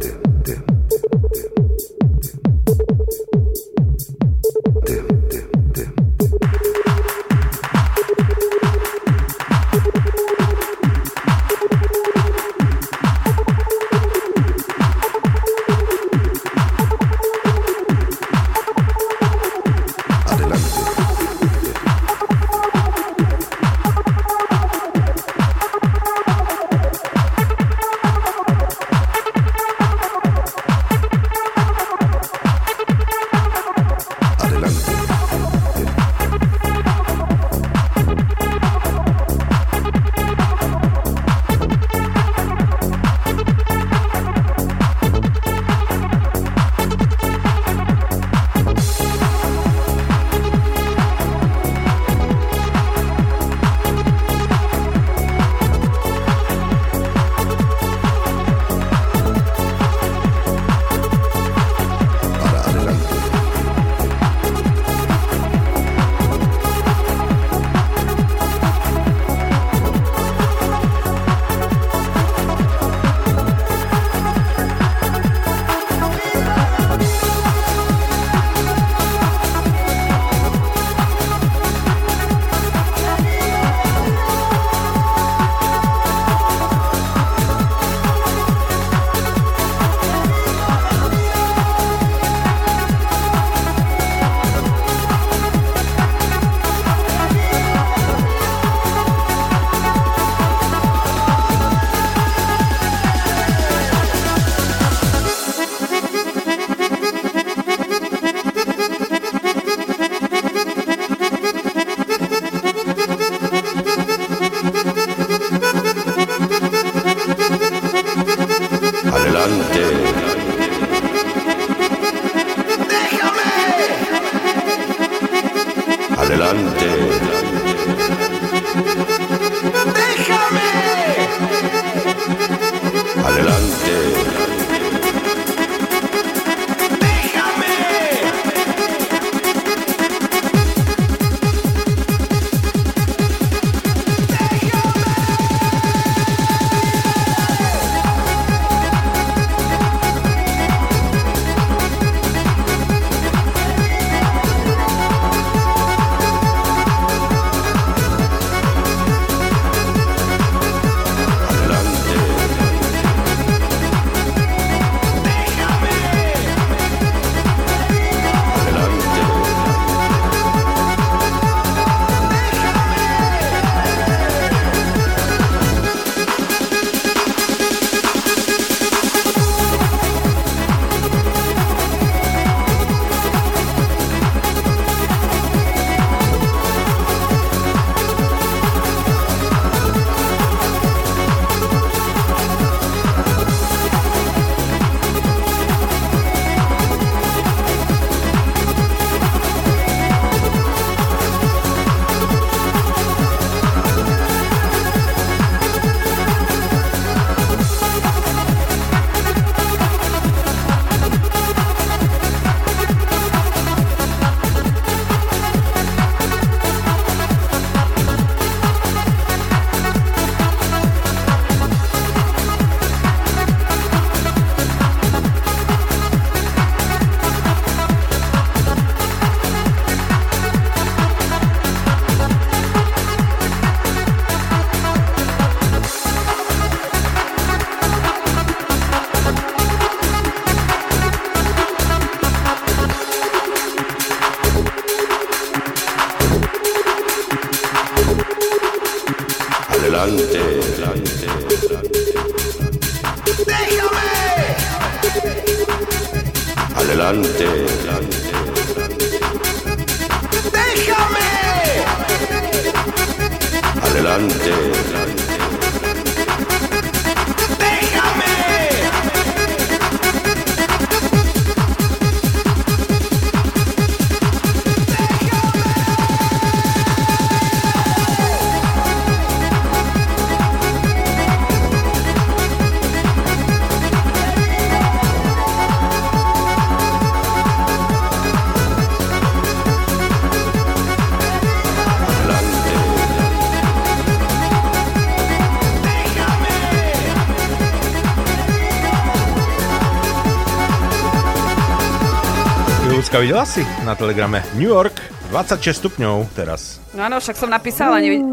Ľudská, videla si na telegrame New York 26 stupňov teraz. No áno, však som napísala, nevid...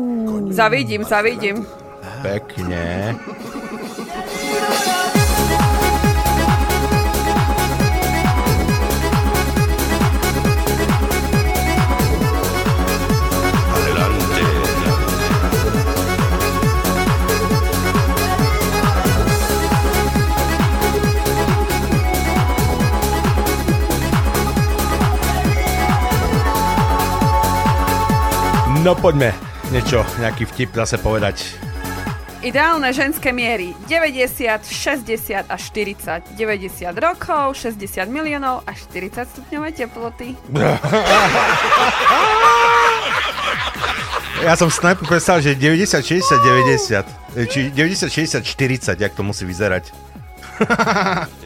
Zavidím, zavidím. Pekne. No poďme niečo, nejaký vtip zase povedať. Ideálne ženské miery 90, 60 a 40. 90 rokov, 60 miliónov a 40 stupňové teploty. Ja som si najprv predstavil, že 90, 60, 90. E, Či 90, 60, 40, jak to musí vyzerať.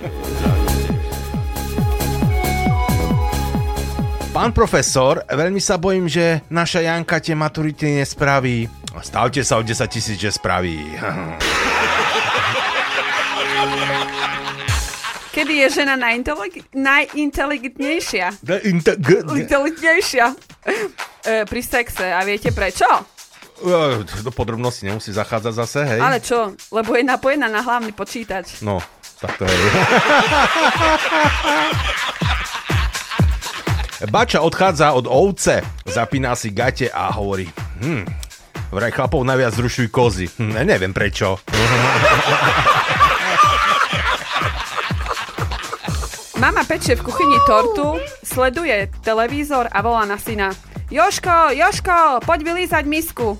Pán profesor, veľmi sa bojím, že naša Janka tie maturity nespraví. Stavte sa o 10 tisíc, že spraví. Kedy je žena najinteligi- najinteligentnejšia? Inte- g- Inteligentnejšia. E, pri sexe. A viete prečo? E, Do podrobnosti nemusí zachádzať zase, hej? Ale čo? Lebo je napojená na hlavný počítač. No, tak to hej. Bača odchádza od ovce, zapína si gate a hovorí, hm, vraj chlapov najviac zrušujú kozy. Hm, neviem prečo. Mama pečie v kuchyni tortu, sleduje televízor a volá na syna. Joško, Joško, poď vylízať misku.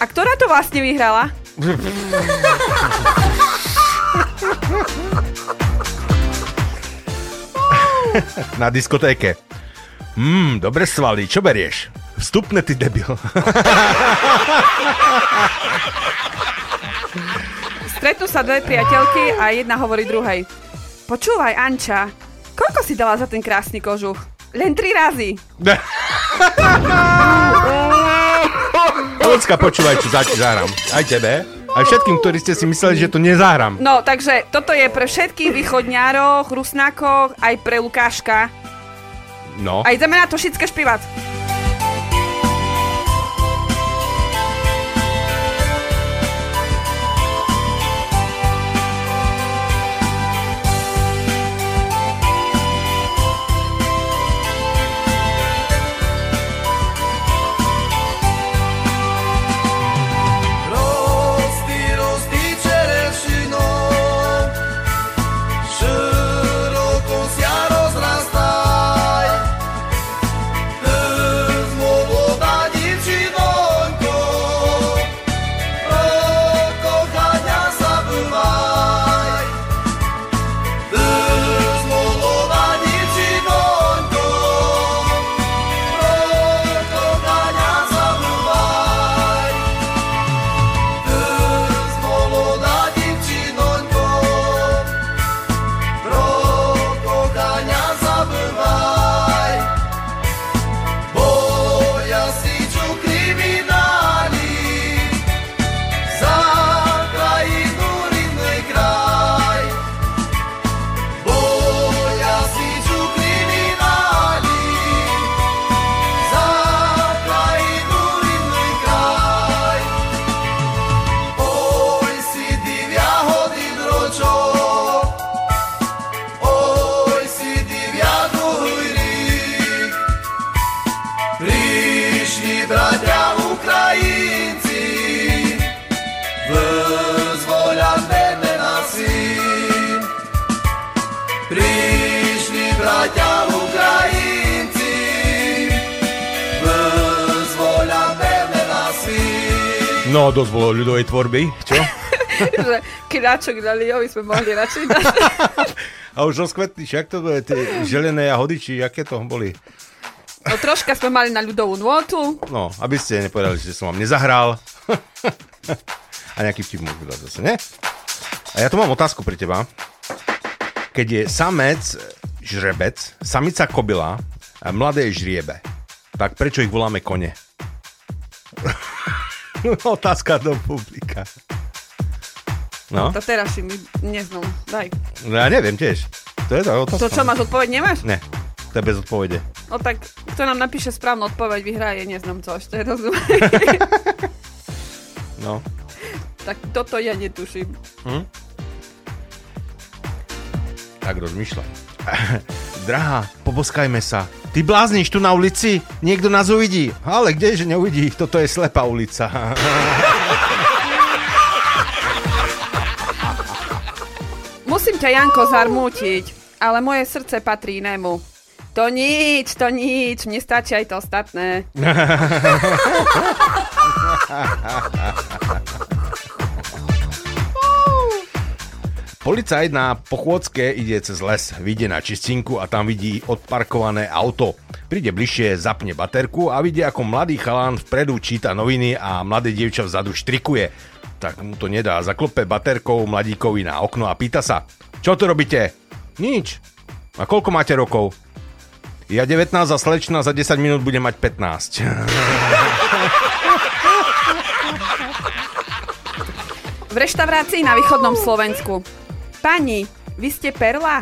A ktorá to vlastne vyhrala? Na diskotéke. Mmm, dobre svaly, čo berieš? Vstupné, ty debil. Stretnú sa dve priateľky a jedna hovorí druhej. Počúvaj, Anča, koľko si dala za ten krásny kožuch? Len tri razy. Ľudská, počúvaj, čo za zahrám. Aj tebe. Aj všetkým, ktorí ste si mysleli, že to nezahrám. No, takže toto je pre všetkých východňárov, rusnákov, aj pre Lukáška. No. A ideme na to špívať. A dosť bolo ľudovej tvorby, čo? že kráčok dali, aby sme mohli radšej dať. A už rozkvetli, však to boli tie želené jahody, či aké to boli? No troška sme mali na ľudovú nôtu. No, aby ste nepovedali, že som vám nezahral. A nejaký vtip môžu dať zase, ne? A ja tu mám otázku pre teba. Keď je samec žrebec, samica kobila a mladé žriebe, tak prečo ich voláme kone? Otázka do publika. No, To teraz si mi neznal. Daj. no ja neviem tiež. To je tá otázka. To čo, máš odpoveď, nemáš? Ne, to je bez odpovede. No tak, kto nám napíše správnu odpoveď, vyhraje, neznám co, ešte rozumiem. No. tak toto ja netuším. Hm? Tak rozmýšľam. Drahá, poboskajme sa. Ty blázniš tu na ulici? Niekto nás uvidí. Ale kdeže neuvidí? Toto je slepá ulica. Musím ťa, Janko, zarmútiť, ale moje srdce patrí inému. To nič, to nič, mne stačí aj to ostatné. Policajt na pochôdzke ide cez les, vyjde na čistinku a tam vidí odparkované auto. Príde bližšie, zapne baterku a vidí, ako mladý chalán vpredu číta noviny a mladé dievča vzadu štrikuje. Tak mu to nedá, zaklope baterkou mladíkovi na okno a pýta sa, čo tu robíte? Nič. A koľko máte rokov? Ja 19 a slečna za 10 minút bude mať 15. V reštaurácii na východnom Slovensku. Pani, vy ste perla?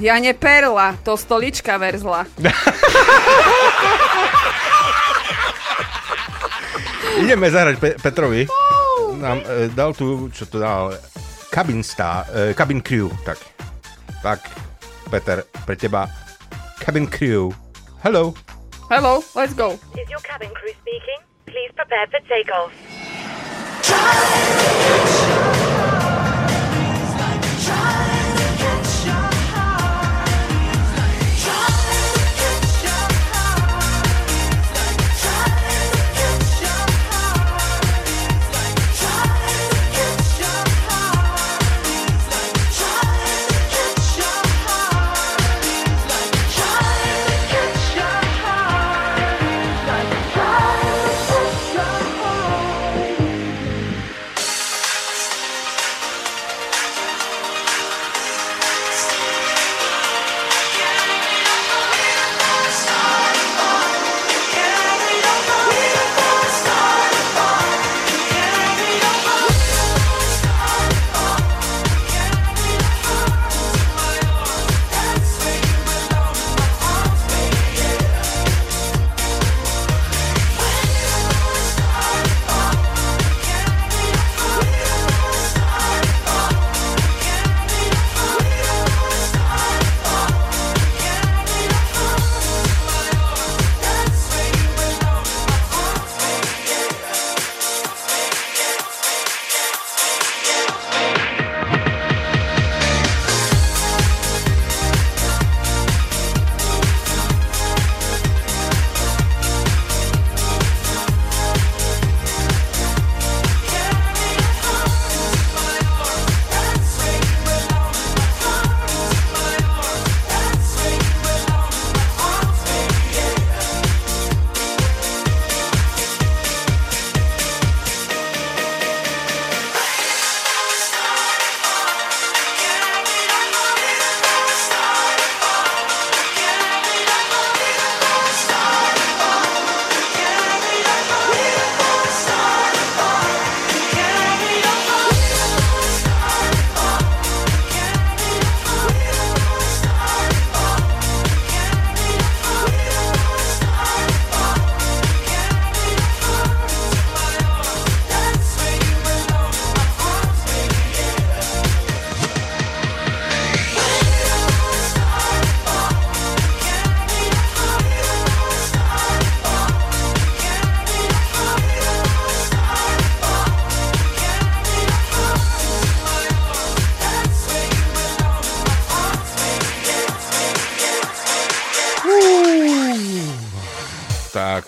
Ja ne perla, to stolička verzla. Ideme zahrať Pe- Petrovi. Nám e, dal tu, čo to dal, cabin star, e, cabin crew, tak. Tak, Peter, pre teba cabin crew. Hello. Hello, let's go. Is your cabin crew speaking? Please prepare for takeoff.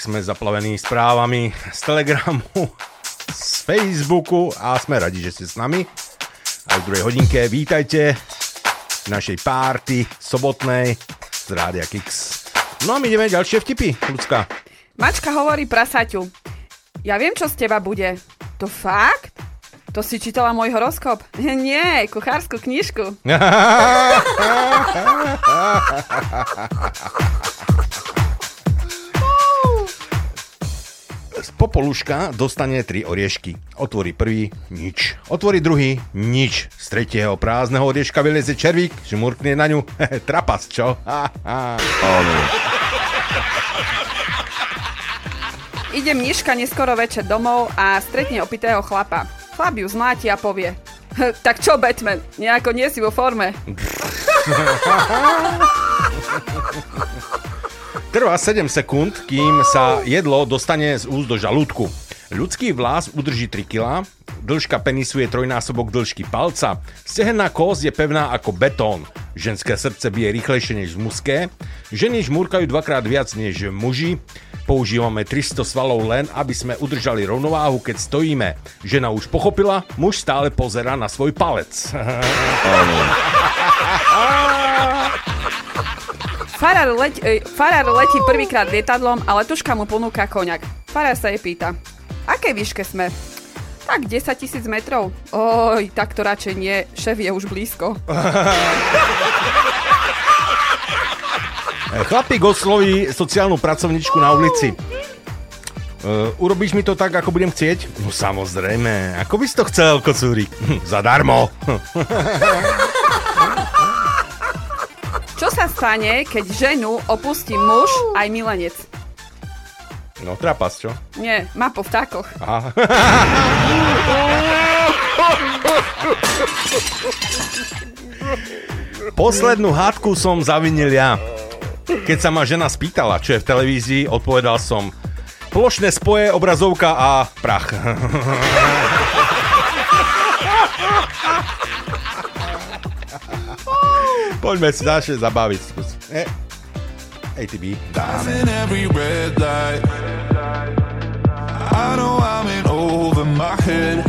Sme zaplavení správami z Telegramu, z Facebooku a sme radi, že ste s nami. Aj v druhej hodinke vítajte v našej párty sobotnej z Rádia Kix. No a my ideme ďalšie vtipy, ľudská. Mačka hovorí prasaťu. Ja viem, čo z teba bude. To fakt? To si čítala môj horoskop? Nie, kuchárskú knižku. popoluška dostane tri oriešky. Otvorí prvý, nič. Otvorí druhý, nič. Z tretieho prázdneho orieška vyleze červík, žmurkne na ňu. Trapas, čo? Ide mníška neskoro večer domov a stretne opitého chlapa. Chlap ju zmláti a povie. "Hm, Tak čo, Batman? Nejako nie si vo forme. Trvá 7 sekúnd, kým sa jedlo dostane z úst do žalúdku. Ľudský vlas udrží 3 kg, dĺžka penisu je trojnásobok dĺžky palca, stehenná kosť je pevná ako betón, ženské srdce bije rýchlejšie než mužské, ženy žmúrkajú dvakrát viac než muži, používame 300 svalov len, aby sme udržali rovnováhu, keď stojíme. Žena už pochopila, muž stále pozera na svoj palec. Farár, leť, e, farár letí prvýkrát lietadlom a letuška mu ponúka koňak. Farár sa jej pýta. Aké výške sme? Tak 10 tisíc metrov. Oj, tak to radšej nie. Šéf je už blízko. Chlapík osloví sociálnu pracovničku na ulici. Uh, urobíš mi to tak, ako budem chcieť? No samozrejme. Ako by si to chcel, kocúrik? Zadarmo. Sa stane, keď ženu opustí muž aj milenec? No, trapas, čo? Nie, má po vtákoch. Aha. Poslednú hádku som zavinil ja. Keď sa ma žena spýtala, čo je v televízii, odpovedal som plošné spoje, obrazovka a prach. Poďme si ďalšie zabaviť. skús. E, ATB, in every red light. I know I'm in over my head.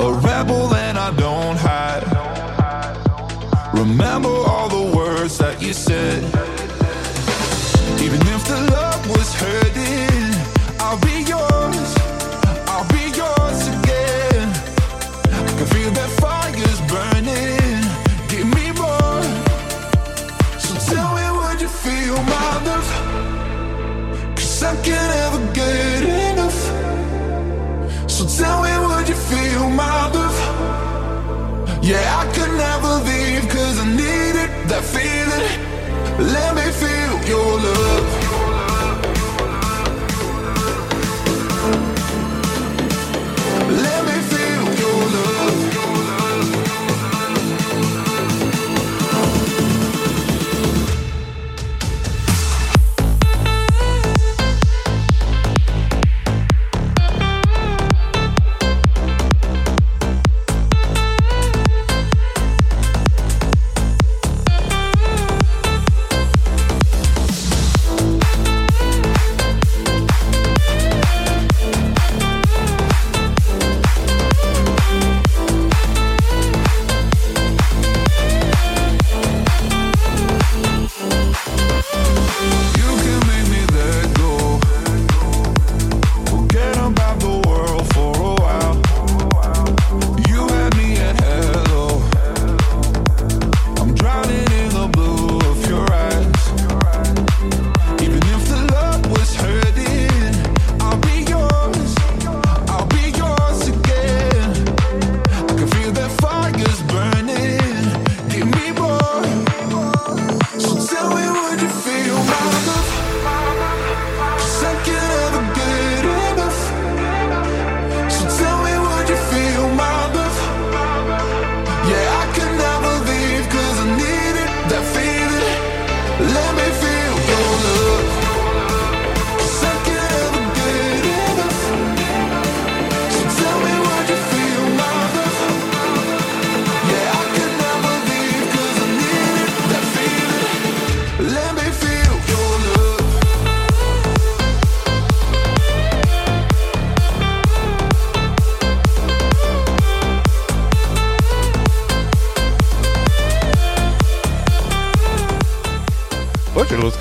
A rebel and I don't hide. Remember all the words that you said. Even if the love was hurting, Cause I can't ever get enough. So tell me, would you feel my love? Yeah, I could never leave cause I needed that feeling. Let me feel your love.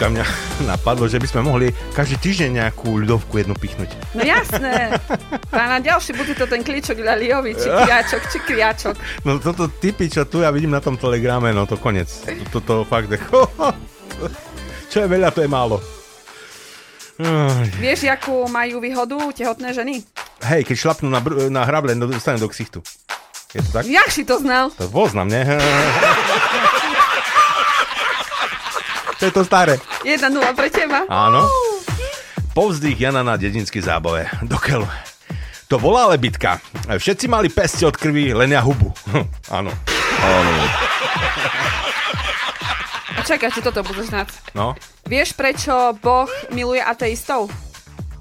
Mňa napadlo, že by sme mohli každý týždeň nejakú ľudovku jednu pichnúť. No jasné. A na ďalší bude to ten kličok ľaliovi, či kriačok, či kriačok. No toto typy, čo tu ja vidím na tom telegrame, no to konec. Toto to, fakt, čo je veľa, to je málo. Vieš, akú majú výhodu tehotné ženy? Hej, keď šlapnú na, br- na hrable, dostane do ksichtu. Je to tak? Jak si to znal? To poznám, ne? to je to staré. 1-0 pre teba. Áno. Povzdych Jana na dedinský zábave. Do keľu. To bola ale bitka. Všetci mali peste od krvi, len ja hubu. Áno. Áno. A čakaj, či toto budeš znať. No, Vieš, prečo Boh miluje ateistov?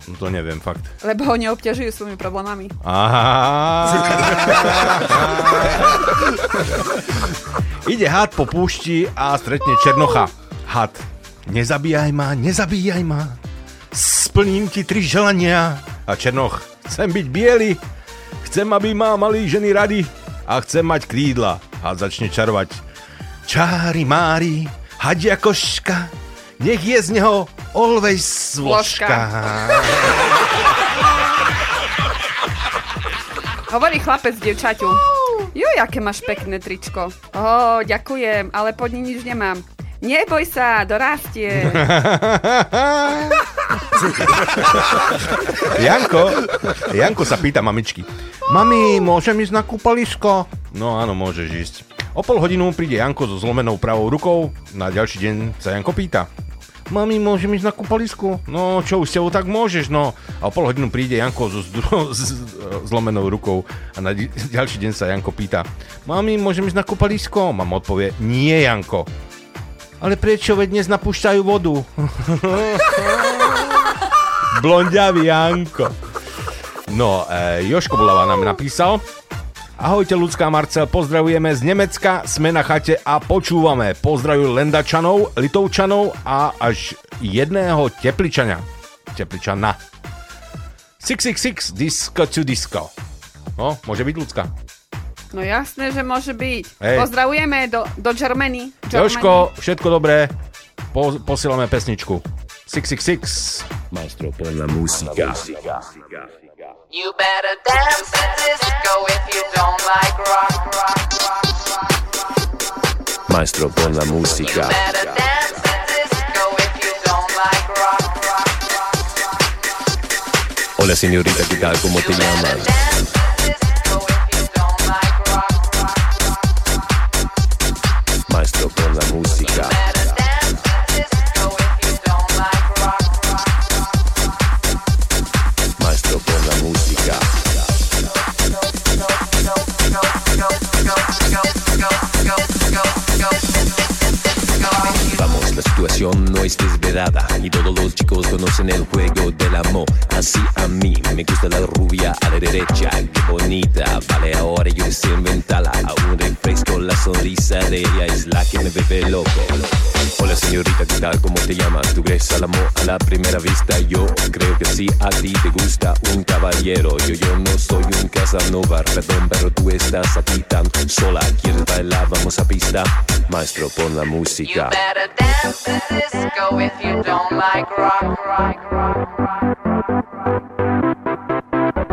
no to neviem fakt. Lebo ho neobťažujú svojimi problémami. Ide had po púšti a stretne Černocha. Had. Nezabíjaj ma, nezabíjaj ma. Splním ti tri želania. A Černoch. Chcem byť biely. Chcem, aby ma mali ženy rady. A chcem mať krídla. Had začne čarovať. Čári mári, hadia koška. Nech je z neho always vložka. Hovorí chlapec dievčaťu. Jo, aké máš pekné tričko. Ó, ďakujem, ale pod ním nič nemám. Neboj sa, dorastie. Janko, Janko sa pýta mamičky. Mami, môžem ísť na kúpalisko? No áno, môžeš ísť. O pol hodinu príde Janko so zlomenou pravou rukou. Na ďalší deň sa Janko pýta. Mami, môžem ísť na kúpalisko? No, čo už s tebou tak môžeš, no. A o pol hodinu príde Janko so zlomenou rukou a na ďalší deň sa Janko pýta. Mami, môžem ísť na kúpalisko? Mama odpovie, nie Janko. Ale prečo, veď dnes napúšťajú vodu? Blondiavý Janko. No, e, Joško Bulava nám napísal. Ahojte, ľudská Marcel, pozdravujeme z Nemecka, sme na chate a počúvame. Pozdravujú Lendačanov, Litovčanov a až jedného Tepličania. Tepličana. 666 Disco to Disco. No, môže byť ľudská. No jasné, že môže byť. Hej. Pozdravujeme do, do Germany. Germany. Joško, všetko dobré. Po, posielame pesničku. 666. Maestro per la musica. You better dance at disco if you don't like rock, rock, Maestro per la musica. Better dance at disco if you don't like rock, Hola señorita, ¿qué tal? ¿Cómo te llamas? La musica. Situación no es desvelada y todos los chicos conocen el juego del amor. Así a mí me gusta la rubia a la derecha, qué bonita. Vale, ahora yo sé inventarla. A un refresco, la sonrisa de ella es la que me bebe loco. Hola señorita, ¿qué tal? ¿Cómo te llamas? ¿Tú crees al amor a la primera vista? Yo creo que sí, a ti te gusta un caballero. Yo, yo no soy un Casanova, perdón, pero tú estás aquí tan sola. ¿Quieres bailar? Vamos a pista. Maestro, pon la música. Better dance at disco if you don't like rock, rock,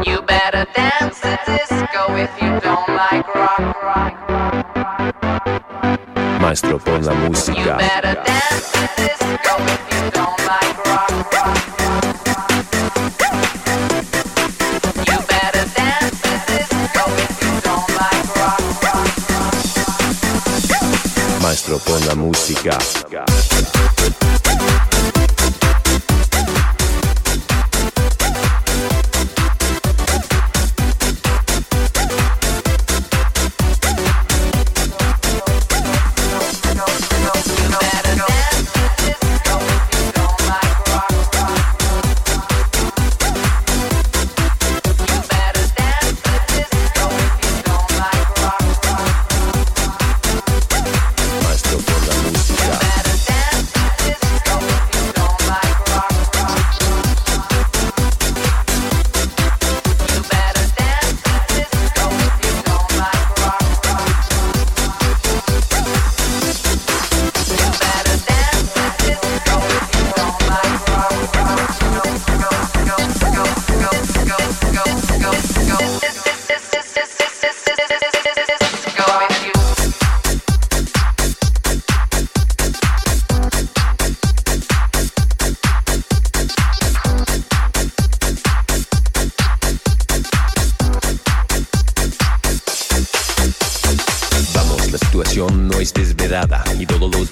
You better dance at disco if you don't like rock, rock. Maestro, pon la música. You better dance at disco if you don't like rock, You better dance at disco if you don't like rock, Maestro, pon la música. Maestro, pon la música. Thank you.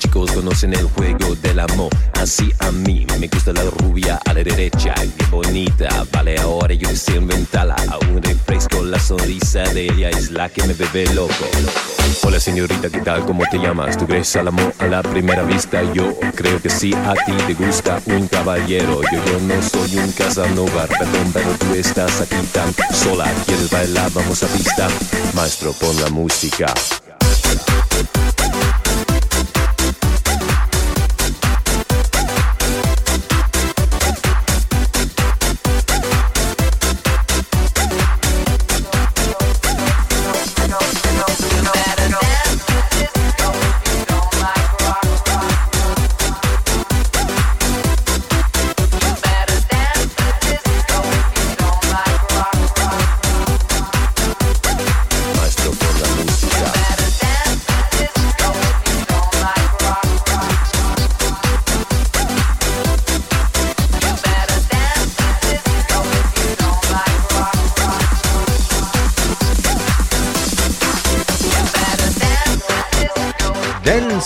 Chicos conocen el juego del amor. Así a mí me gusta la rubia a la derecha, qué bonita. Vale, ahora yo deseo inventarla. A un refresco, la sonrisa de ella es la que me bebe loco. Hola señorita, ¿qué tal? ¿Cómo te llamas? ¿Tú crees al amor a la primera vista? Yo creo que sí, a ti te gusta un caballero. Yo, yo no soy un casanova, perdón, pero tú estás aquí tan sola. ¿Quieres bailar? Vamos a pista. Maestro, pon la música.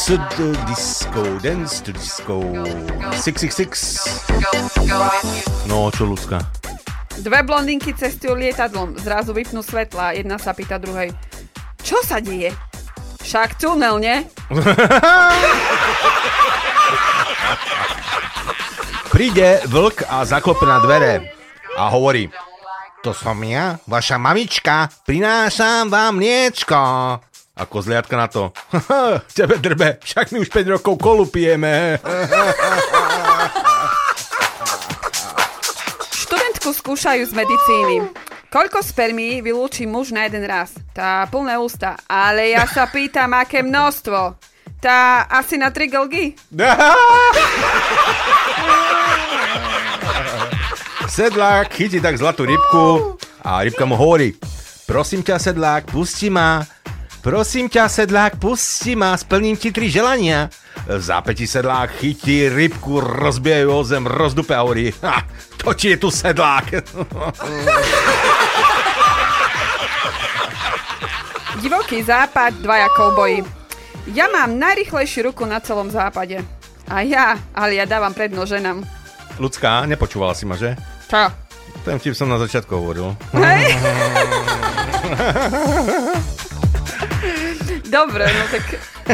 Disco, dance to disco. 666. No, čo ľudská? Dve blondinky cestujú lietadlom, zrazu vypnú svetla, jedna sa pýta druhej. Čo sa deje? Však tunel, ne? Príde vlk a zaklope na dvere a hovorí To som ja, vaša mamička, prinášam vám mliečko. A kozliatka na to. Tebe drbe, však my už 5 rokov kolu pijeme. Študentku skúšajú z medicíny. Koľko spermí vylúči muž na jeden raz? Tá plné ústa. Ale ja sa pýtam, aké množstvo. Tá asi na tri glgy? Sedlák chytí tak zlatú rybku a rybka mu hovorí Prosím ťa, sedlák, pusti ma. Prosím ťa, sedlák, pusti ma, splním ti tri želania. V zápäti sedlák chytí rybku, rozbije ju o zem, rozdupe a hovorí ha, to ti je tu sedlák. Divoký západ, dvaja kouboji. Ja mám najrychlejšiu ruku na celom západe. A ja, ale ja dávam predno ženám. Ľudská, nepočúvala si ma, že? Čo? Ten vtip som na začiatku hovoril. Hej? Dobre, no tak...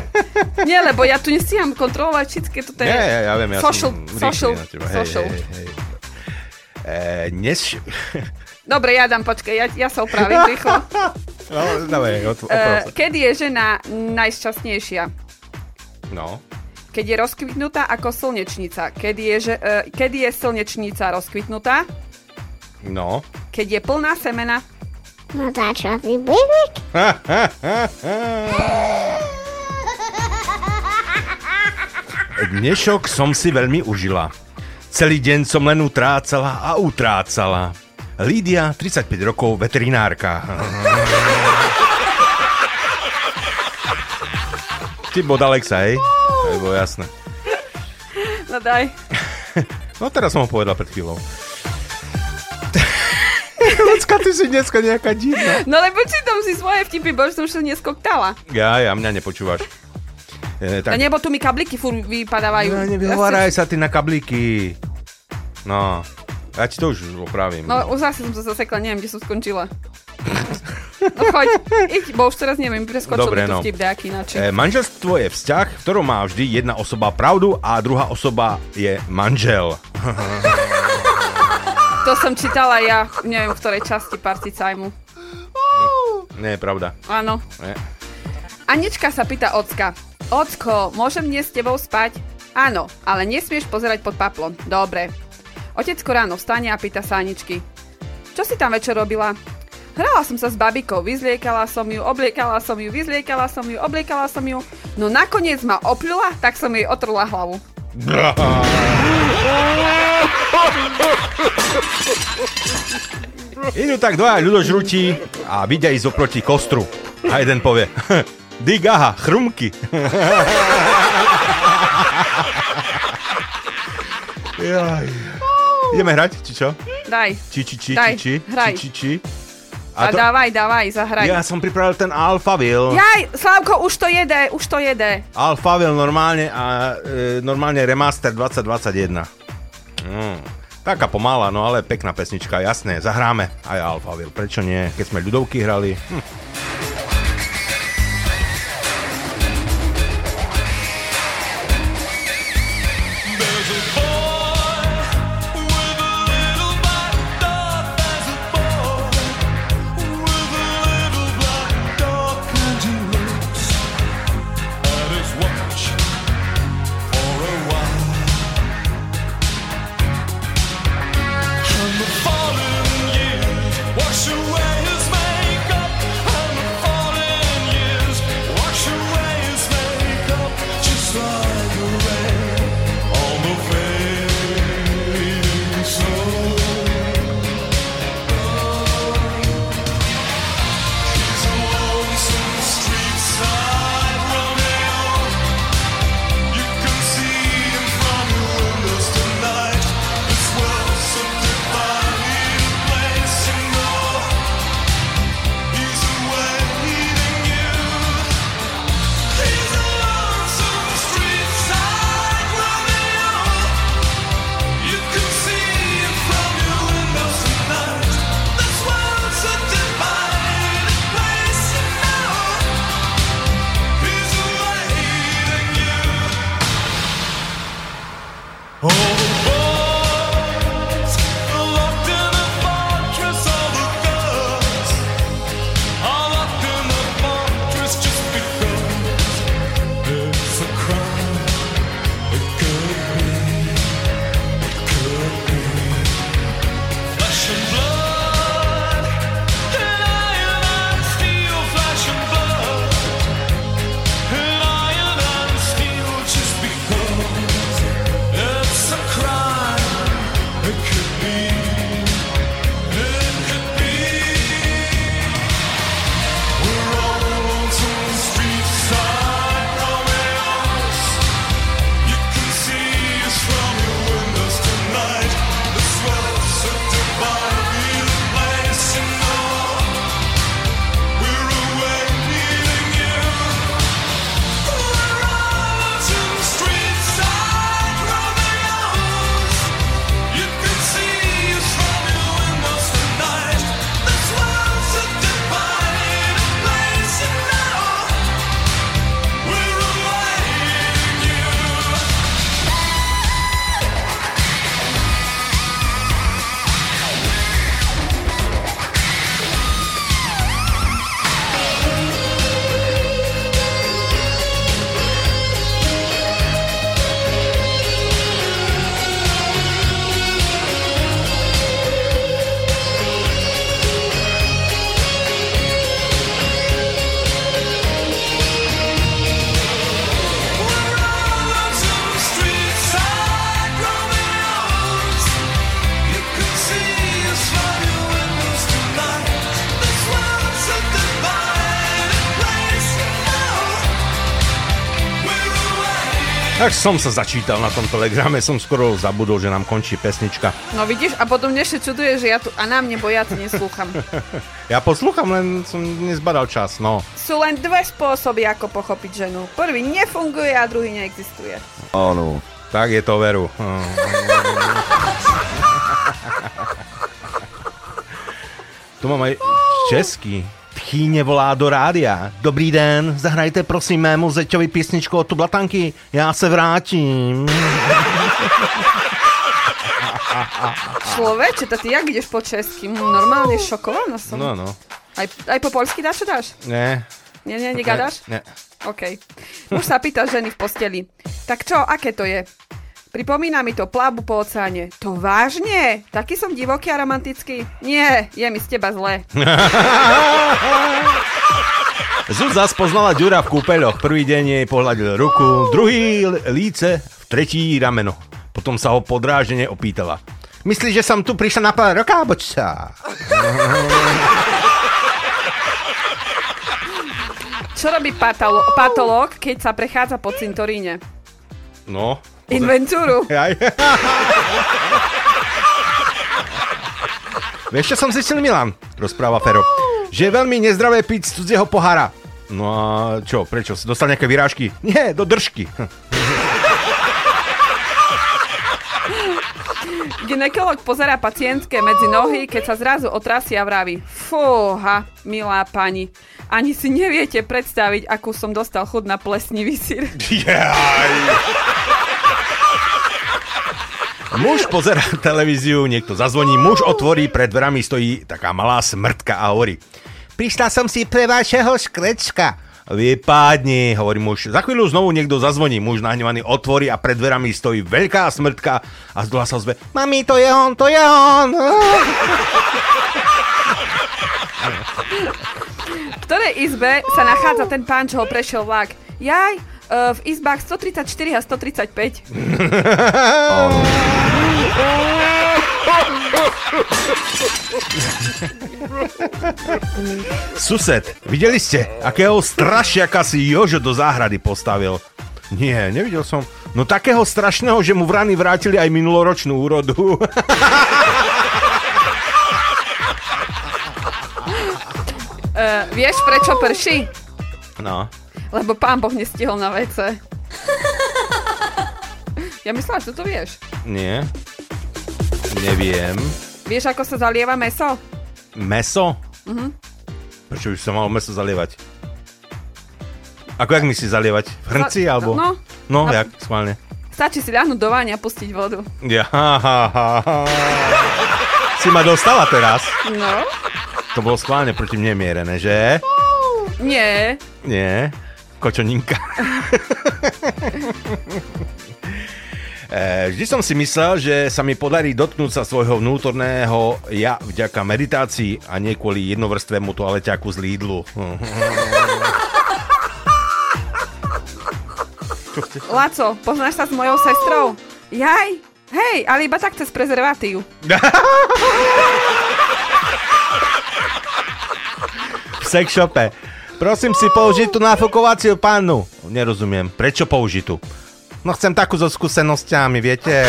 Nie, lebo ja tu nestíham kontrolovať všetky toto. Nie, ja, ja viem, ja social, som social, na teba. Hej, social. hej, hej. E, dnes... Dobre, ja dám, počkaj, ja, ja sa opravím rýchlo. No, dávaj, Uh, oprav sa. kedy je žena najšťastnejšia? No. Keď je rozkvitnutá ako slnečnica. Kedy je, že, uh, kedy je slnečnica rozkvitnutá? No. Keď je plná semena? No tá čo, ty bíbik? Dnešok som si veľmi užila. Celý deň som len utrácala a utrácala. Lídia, 35 rokov, veterinárka. Ty bod Alexa, hej? To je bolo jasné. No daj. No teraz som ho povedal pred chvíľou. Ľudská, ty si dneska nejaká divná. No lebo čítam si svoje vtipy, bo som všetko neskoktala. Ja, ja, mňa nepočúvaš. E, Tak. tak, Nebo tu mi kabliky furt vypadávajú. no, nevyhováraj sa ty na kablíky. No, ja ti to už opravím. No už zase som sa zasekla, neviem, kde som skončila. No choď, iď, bo už teraz neviem, preskočil Dobre, no. vtip nejaký. E, manželstvo je vzťah, v ktorom má vždy jedna osoba pravdu a druhá osoba je manžel. To som čítala ja, neviem, v ktorej časti Party Timeu. Nie je pravda. Áno. Nie. Anička sa pýta Ocka. Ocko, môžem dnes s tebou spať? Áno, ale nesmieš pozerať pod paplon. Dobre. Otecko ráno vstane a pýta sa Aničky. Čo si tam večer robila? Hrala som sa s babikou, vyzliekala som ju, obliekala som ju, vyzliekala som ju, obliekala som ju. No nakoniec ma opľula, tak som jej otrla hlavu. Idú tak dvaja ľudožrutí a vidia ísť oproti kostru. A jeden povie, digaha, chrumky. Jaj. Ideme hrať, či čo? Daj. Či, či, či, Daj, či, či, hraj. či, či, či. A, to- dávaj, dávaj, zahraj. Ja som pripravil ten Alphaville. Jaj, Slavko, už to jede, už to jede. Alphaville normálne a e, normálne remaster 2021. Mm. Taká pomalá, no ale pekná pesnička, jasné, zahráme aj Alphaville, prečo nie, keď sme ľudovky hrali. Hm. Tak som sa začítal na tom telegrame, som skoro zabudol, že nám končí pesnička. No vidíš, a potom ešte čuduje, že ja tu a na mne bojaci neslúcham. Ja poslúcham, len som nezbadal čas, no. Sú len dve spôsoby, ako pochopiť ženu. Prvý nefunguje a druhý neexistuje. Áno. Tak je to veru. tu mám aj český. Tchýně volá do rádia. Dobrý den, zahrajte prosím mému zeťovi písničku od Tublatanky. Já se vrátím. Človeče, to ty jak ideš po česky? Normálne šokovaná som. No, no. Aj, aj po polsky dáš, čo dáš? Ne. Nie, nie, negadáš? Ne. OK. Muž sa pýta ženy v posteli. Tak čo, aké to je? Pripomína mi to plavbu po oceáne. To vážne? Taký som divoký a romantický? Nie, je mi z teba zle. Zuzá spoznala Ďura v kúpeľoch. Prvý deň jej pohľadil ruku, druhý líce, tretí rameno. Potom sa ho podráždene opýtala. Myslíš, že som tu prišla na pár roka, alebo čo? Čo robí patolo- patológ, keď sa prechádza po cintoríne? No. Inventúru. Aj. Vieš, čo som zistil, Milan? rozpráva Fero. Že je veľmi nezdravé piť z cudzieho pohára. No a čo, prečo? Si dostal nejaké vyrážky? Nie, do držky. Ginekolog pozera pacientke medzi nohy, keď sa zrazu otrasia a vraví Fúha, milá pani, ani si neviete predstaviť, akú som dostal chud na plesnivý sír. Muž pozera televíziu, niekto zazvoní, muž otvorí, pred dverami stojí taká malá smrtka a hovorí Prišla som si pre vašeho škrečka. Vypadni, hovorí muž. Za chvíľu znovu niekto zazvoní, muž nahnevaný otvorí a pred dverami stojí veľká smrtka a z sa ozve Mami, to je on, to je on. V ktorej izbe sa nachádza ten pán, čo ho prešiel vlak? Jaj, v izbách 134 a 135. Sused, videli ste, akého strašiaka si Jožo do záhrady postavil? Nie, nevidel som. No takého strašného, že mu vrany vrátili aj minuloročnú úrodu. Uh, vieš, prečo prší? No. Lebo pán Boh nestihol na WC. Ja myslela, že to vieš. Nie. Neviem. Vieš, ako sa zalieva meso? Meso? Mhm. Prečo by sa malo meso zalievať? Ako jak myslíš zalievať? V hrnci Za- alebo? no. No, No. jak? Schválne. Stačí si ľahnuť do váňa a pustiť vodu. Ja, ha, ha, ha, ha. Si ma dostala teraz. No. To bolo schválne proti mne mierené, že? Nie. Nie. Kočoninka. Eh, Vždy som si myslel, že sa mi podarí dotknúť sa svojho vnútorného ja vďaka meditácii a nie kvôli jednovrstvému toaleťaku z Lidlu. Laco, poznáš sa s mojou sestrou? Jaj, hej, ale iba tak cez prezervatív. v sex shope. Prosím si použiť tú nafukovaciu pannu. Nerozumiem. Prečo použitú? No chcem takú so skúsenosťami, viete.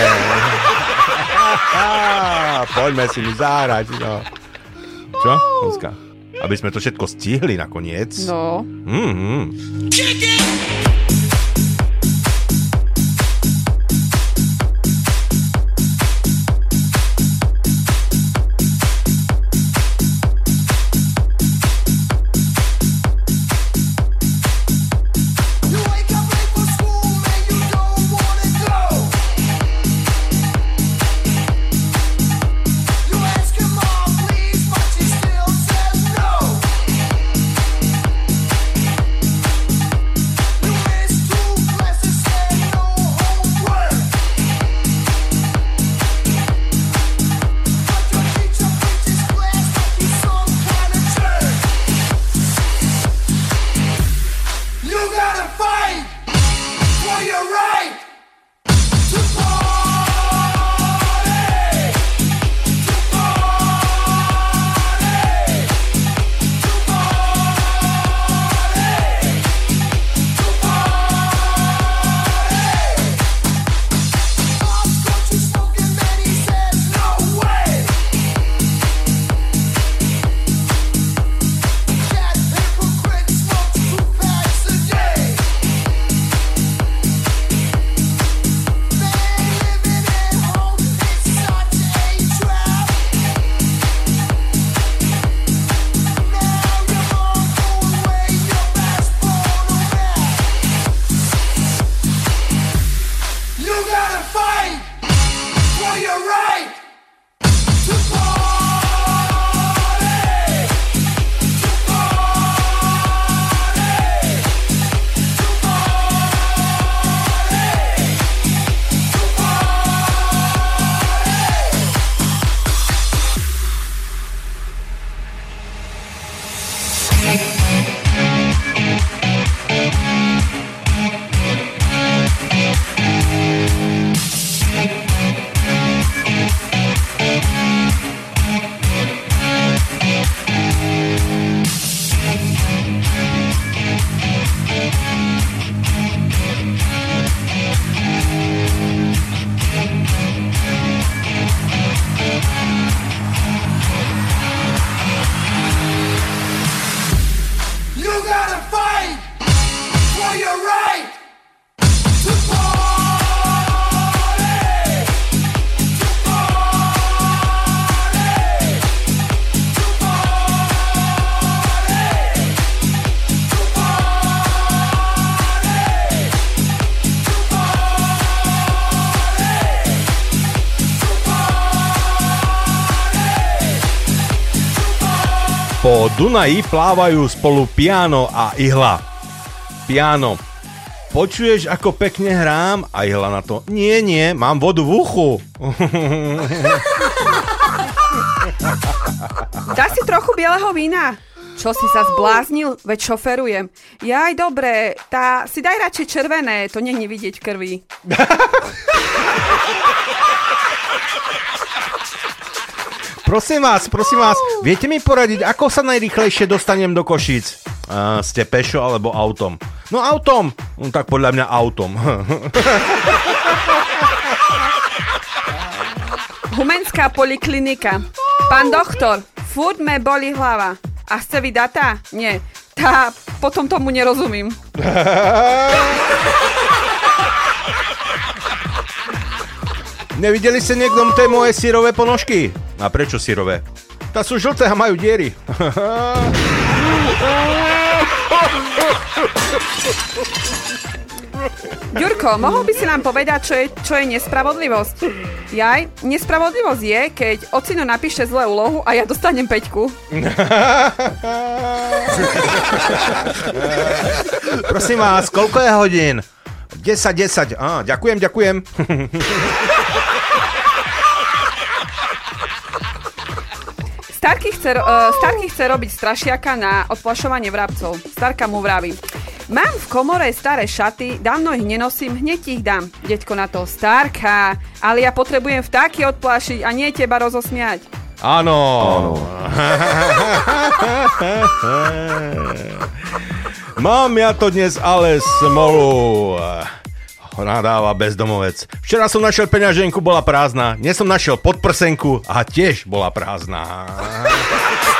Poďme si mi zahrať, no. Čo, Luzka? Aby sme to všetko stihli nakoniec. No. Mm-hmm. Dunaji plávajú spolu piano a ihla. Piano. Počuješ, ako pekne hrám? A ihla na to. Nie, nie, mám vodu v uchu. Dá si trochu bieleho vína. Čo si sa zbláznil? Veď šoferujem. Jaj, dobre, tá si daj radšej červené, to není vidieť krvi. Prosím vás, prosím vás, viete mi poradiť, ako sa najrychlejšie dostanem do Košíc? Uh, ste pešo alebo autom? No autom. No, tak podľa mňa autom. Humenská poliklinika. Pán doktor, furt me boli hlava. A chce vy data? Nie. Tá, potom tomu nerozumím. Nevideli ste niekto tie moje sírové ponožky? A prečo sírové? Tá sú žlté a majú diery. Ďurko, mohol by si nám povedať, čo je, čo je nespravodlivosť? Jaj, nespravodlivosť je, keď ocino napíše zlé úlohu a ja dostanem peťku. Prosím vás, koľko je hodín? 10, 10. Á, ďakujem, ďakujem. Starky chce, uh, Starky chce robiť strašiaka na odplašovanie vrabcov. Starka mu vraví. Mám v komore staré šaty, dávno ich nenosím, hneď ich dám. Deďko na to, Starka, ale ja potrebujem vtáky odplašiť a nie teba rozosmiať. Áno. Mám ja to dnes ale smolu. Nadáva bezdomovec. Včera som našiel peňaženku, bola prázdna. Dnes som našiel podprsenku a tiež bola prázdna.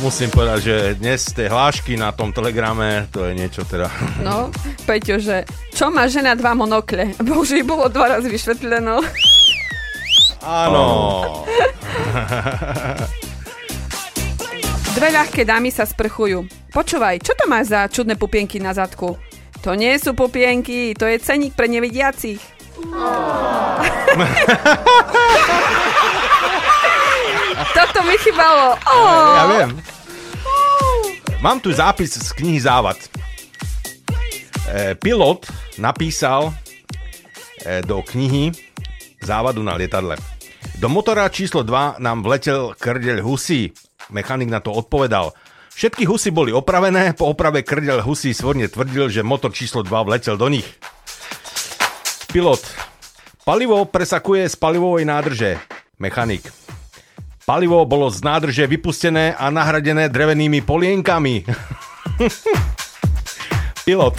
musím povedať, že dnes tie hlášky na tom telegrame, to je niečo teda. No, Peťo, že čo má žena dva monokle? Bože, bolo dva razy vyšvetleno. Áno. Dve ľahké dámy sa sprchujú. Počúvaj, čo to máš za čudné pupienky na zadku? To nie sú pupienky, to je ceník pre nevidiacich. Toto mi chybalo. Oh. Ja viem. Mám tu zápis z knihy Závad. E, pilot napísal e, do knihy Závadu na lietadle. Do motora číslo 2 nám vletel krdeľ husí. Mechanik na to odpovedal. Všetky husy boli opravené, po oprave krdeľ husí svorne tvrdil, že motor číslo 2 vletel do nich. Pilot. Palivo presakuje z palivovej nádrže. Mechanik. Palivo bolo z nádrže vypustené a nahradené drevenými polienkami. Pilot.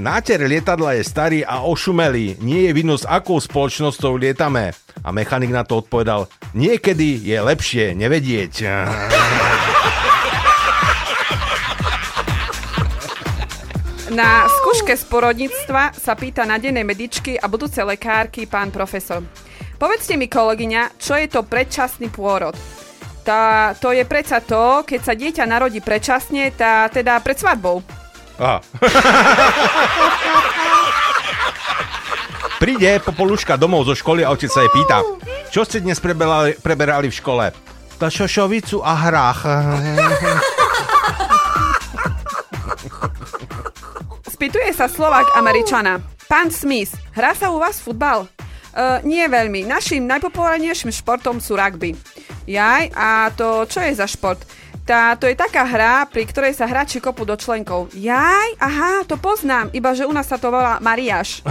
Náter lietadla je starý a ošumelý. Nie je vidno, s akou spoločnosťou lietame. A mechanik na to odpovedal, niekedy je lepšie nevedieť. Na skúške z porodníctva sa pýta nadenej medičky a budúcej lekárky pán profesor. Povedzte mi, kolegyňa, čo je to predčasný pôrod? Tá, to je predsa to, keď sa dieťa narodí predčasne, tá, teda pred svadbou. Aha. Príde popoluška domov zo školy a otec sa jej pýta, čo ste dnes preberali, preberali v škole? Ta šošovicu a hrách. Spýtuje sa Slovák Američana. Pán Smith, hrá sa u vás futbal? Uh, nie veľmi. Našim najpopulárnejším športom sú rugby. Jaj, a to čo je za šport? Tá, to je taká hra, pri ktorej sa hráči kopú do členkov. Jaj, aha, to poznám, iba že u nás sa to volá Mariáš.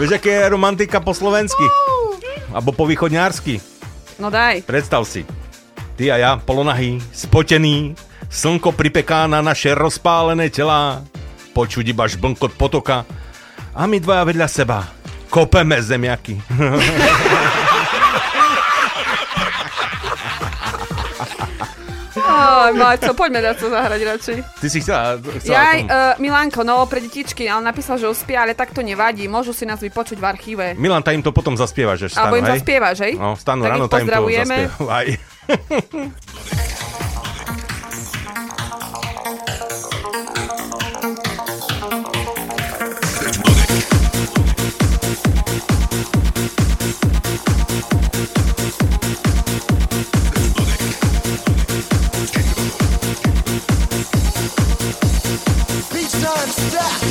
Vieš, aké je romantika po slovensky? Alebo po východňársky? No daj. Predstav si. Ty a ja, polonahý, spotený, slnko pripeká na naše rozpálené telá, počuť iba žblnkot potoka a my dvaja vedľa seba kopeme zemiaky. Aj, Maťo, poďme dať to zahrať radšej. Ty si chcela... chcela Jaj, tom- uh, Milanko, no pre detičky, ale napísal, že uspie, ale tak to nevadí. Môžu si nás vypočuť v archíve. Milan, tá im to potom zaspievaš, že Alebo stanú, im hej? zaspievaš, hej? No, stanú Tak ráno, tá im to zaspievaj. Sunstack.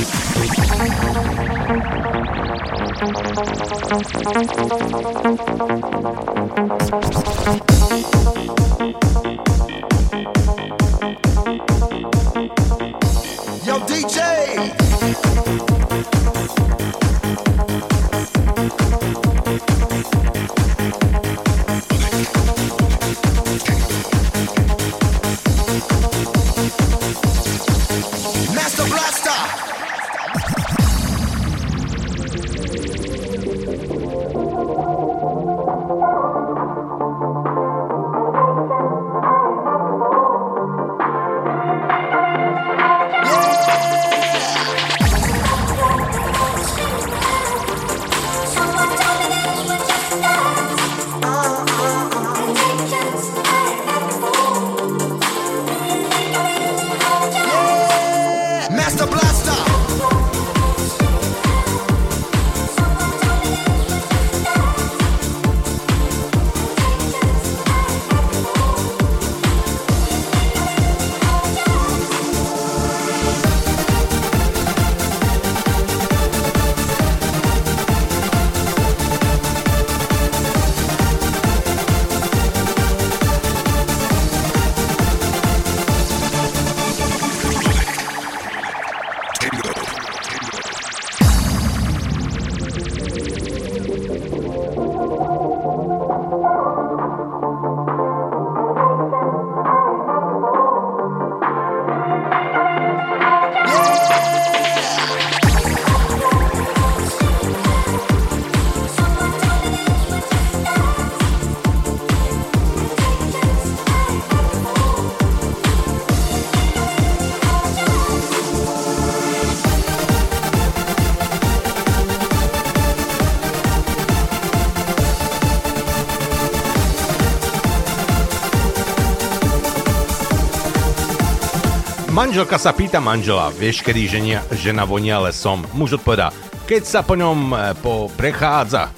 Manželka sa pýta manžela, vieš, kedy ženia, žena vonia lesom? Muž odpovedá, keď sa po ňom e, po prechádza.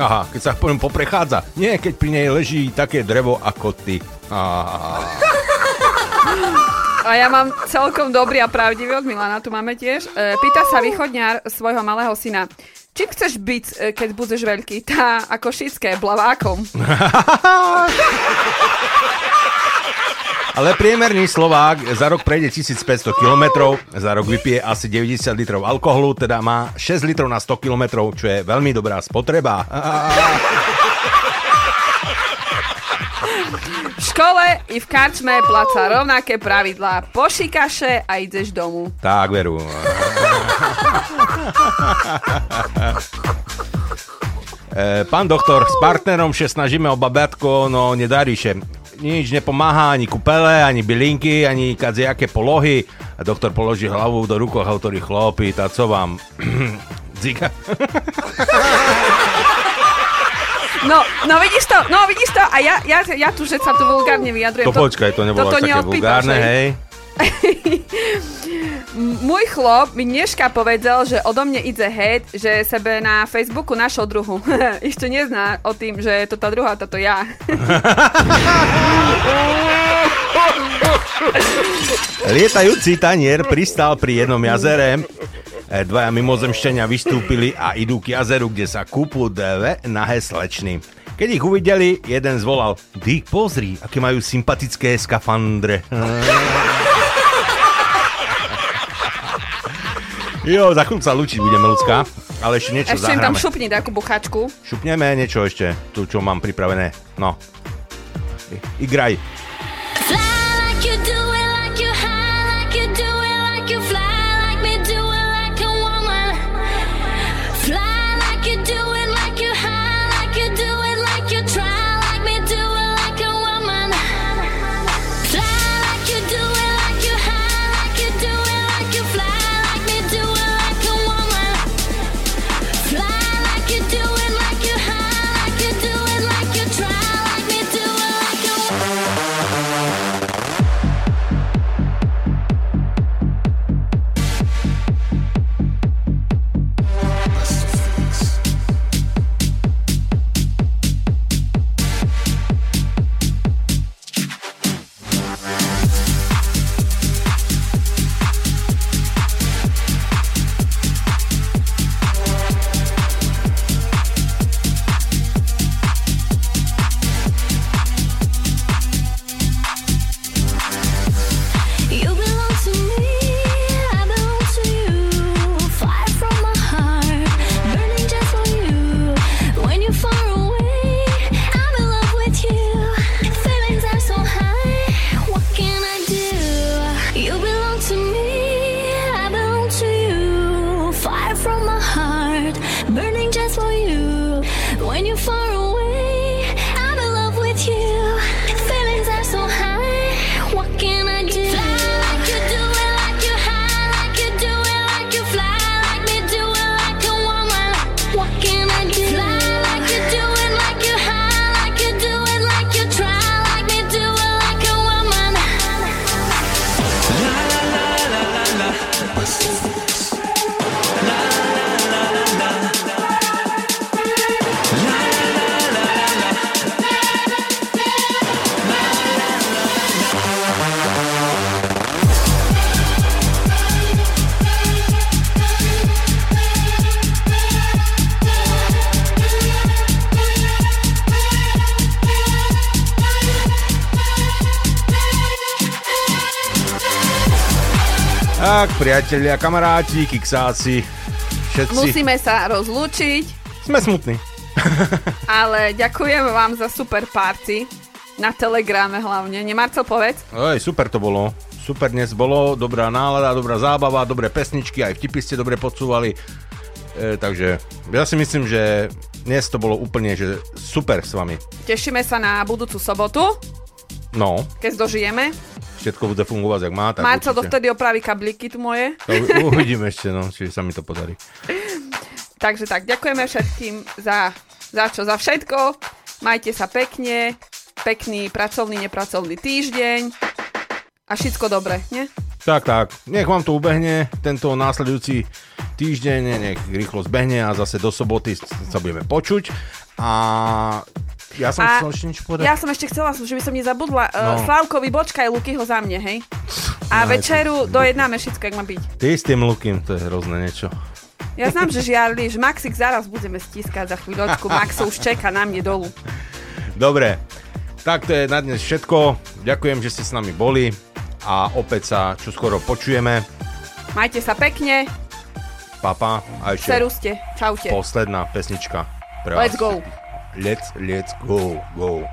Aha, keď sa po ňom poprechádza. Nie, keď pri nej leží také drevo ako ty. Á. A ja mám celkom dobrý a pravdivý od Milana, tu máme tiež. E, Pýta sa východňar svojho malého syna. Čím chceš byť, e, keď budeš veľký? Tá ako šické, blavákom. Ale priemerný Slovák za rok prejde 1500 km, za rok vypije asi 90 litrov alkoholu, teda má 6 litrov na 100 km, čo je veľmi dobrá spotreba. V škole i v karčme placa rovnaké pravidlá. Pošikaše a ideš domu. Tak, veru. E, Pán doktor, s partnerom še snažíme o babetko, no nedarí. Nič nepomáha, ani kupele, ani bylinky, ani kadzijaké polohy. A doktor položí hlavu do rukov a hovorí, chlopi, tá co vám? Dzika. No, no vidíš to, no vidíš to a ja, ja, ja tu, že sa tu vulgárne vyjadrujem. To počkaj, to nebolo toto až také vulgárne, hej. Môj chlop mi dneška povedal, že odo mne ide hejt, že sebe na Facebooku našol druhu. Ešte nezná o tým, že je to tá druhá, toto ja. Lietajúci tanier pristal pri jednom jazere. E, Dvaja mimozemšťania vystúpili a idú k jazeru, kde sa kúpu dve nahé slečny. Keď ich uvideli, jeden zvolal Ty pozri, aké majú sympatické skafandre. Jo, za chvíľu sa lúčiť budeme, ľudská. Ale ešte niečo Ešte im tam zahráme. šupni takú buchačku. Šupneme niečo ešte, tu čo mám pripravené. No. Igraj. Like priatelia, kamaráti, kiksáci, všetci. Musíme sa rozlúčiť, Sme smutní. ale ďakujem vám za super party. Na telegrame hlavne. Nemarcel, povedz. Oj, super to bolo. Super dnes bolo, dobrá nálada, dobrá zábava, dobré pesničky, aj vtipy ste dobre podsúvali. E, takže ja si myslím, že dnes to bolo úplne že super s vami. Tešíme sa na budúcu sobotu, No, keď dožijeme. všetko bude fungovať, jak má. Tak určite. dovtedy opraví kabliky tu moje. To u- uvidíme ešte, no, či sa mi to podarí. Takže tak, ďakujeme všetkým za, za čo, za všetko. Majte sa pekne, pekný pracovný, nepracovný týždeň a všetko dobre, nie? Tak, tak. Nech vám to ubehne, tento následujúci týždeň, nech rýchlo zbehne a zase do soboty sa budeme počuť. A ja som A chcel ešte niečo povedať. Ja som ešte chcela, že by som nezabudla. No. No. Slavkovi, bočkaj Lukyho za mne, hej? A No, večeru dojednáme všetko, jak má byť. Ty s tým Lukým, to je hrozné niečo. Ja znam, že žiarli, že Maxik zaraz budeme stiskať za chvíľočku. Max už čaká na mne dolu. Dobre, tak to je na dnes všetko. Ďakujem, že ste s nami boli a opäť sa čoskoro počujeme. Majte sa pekne, Papa a ešte seruste, čaute. posledná pesnička pre Let's vás. go. Let's, let's go, go.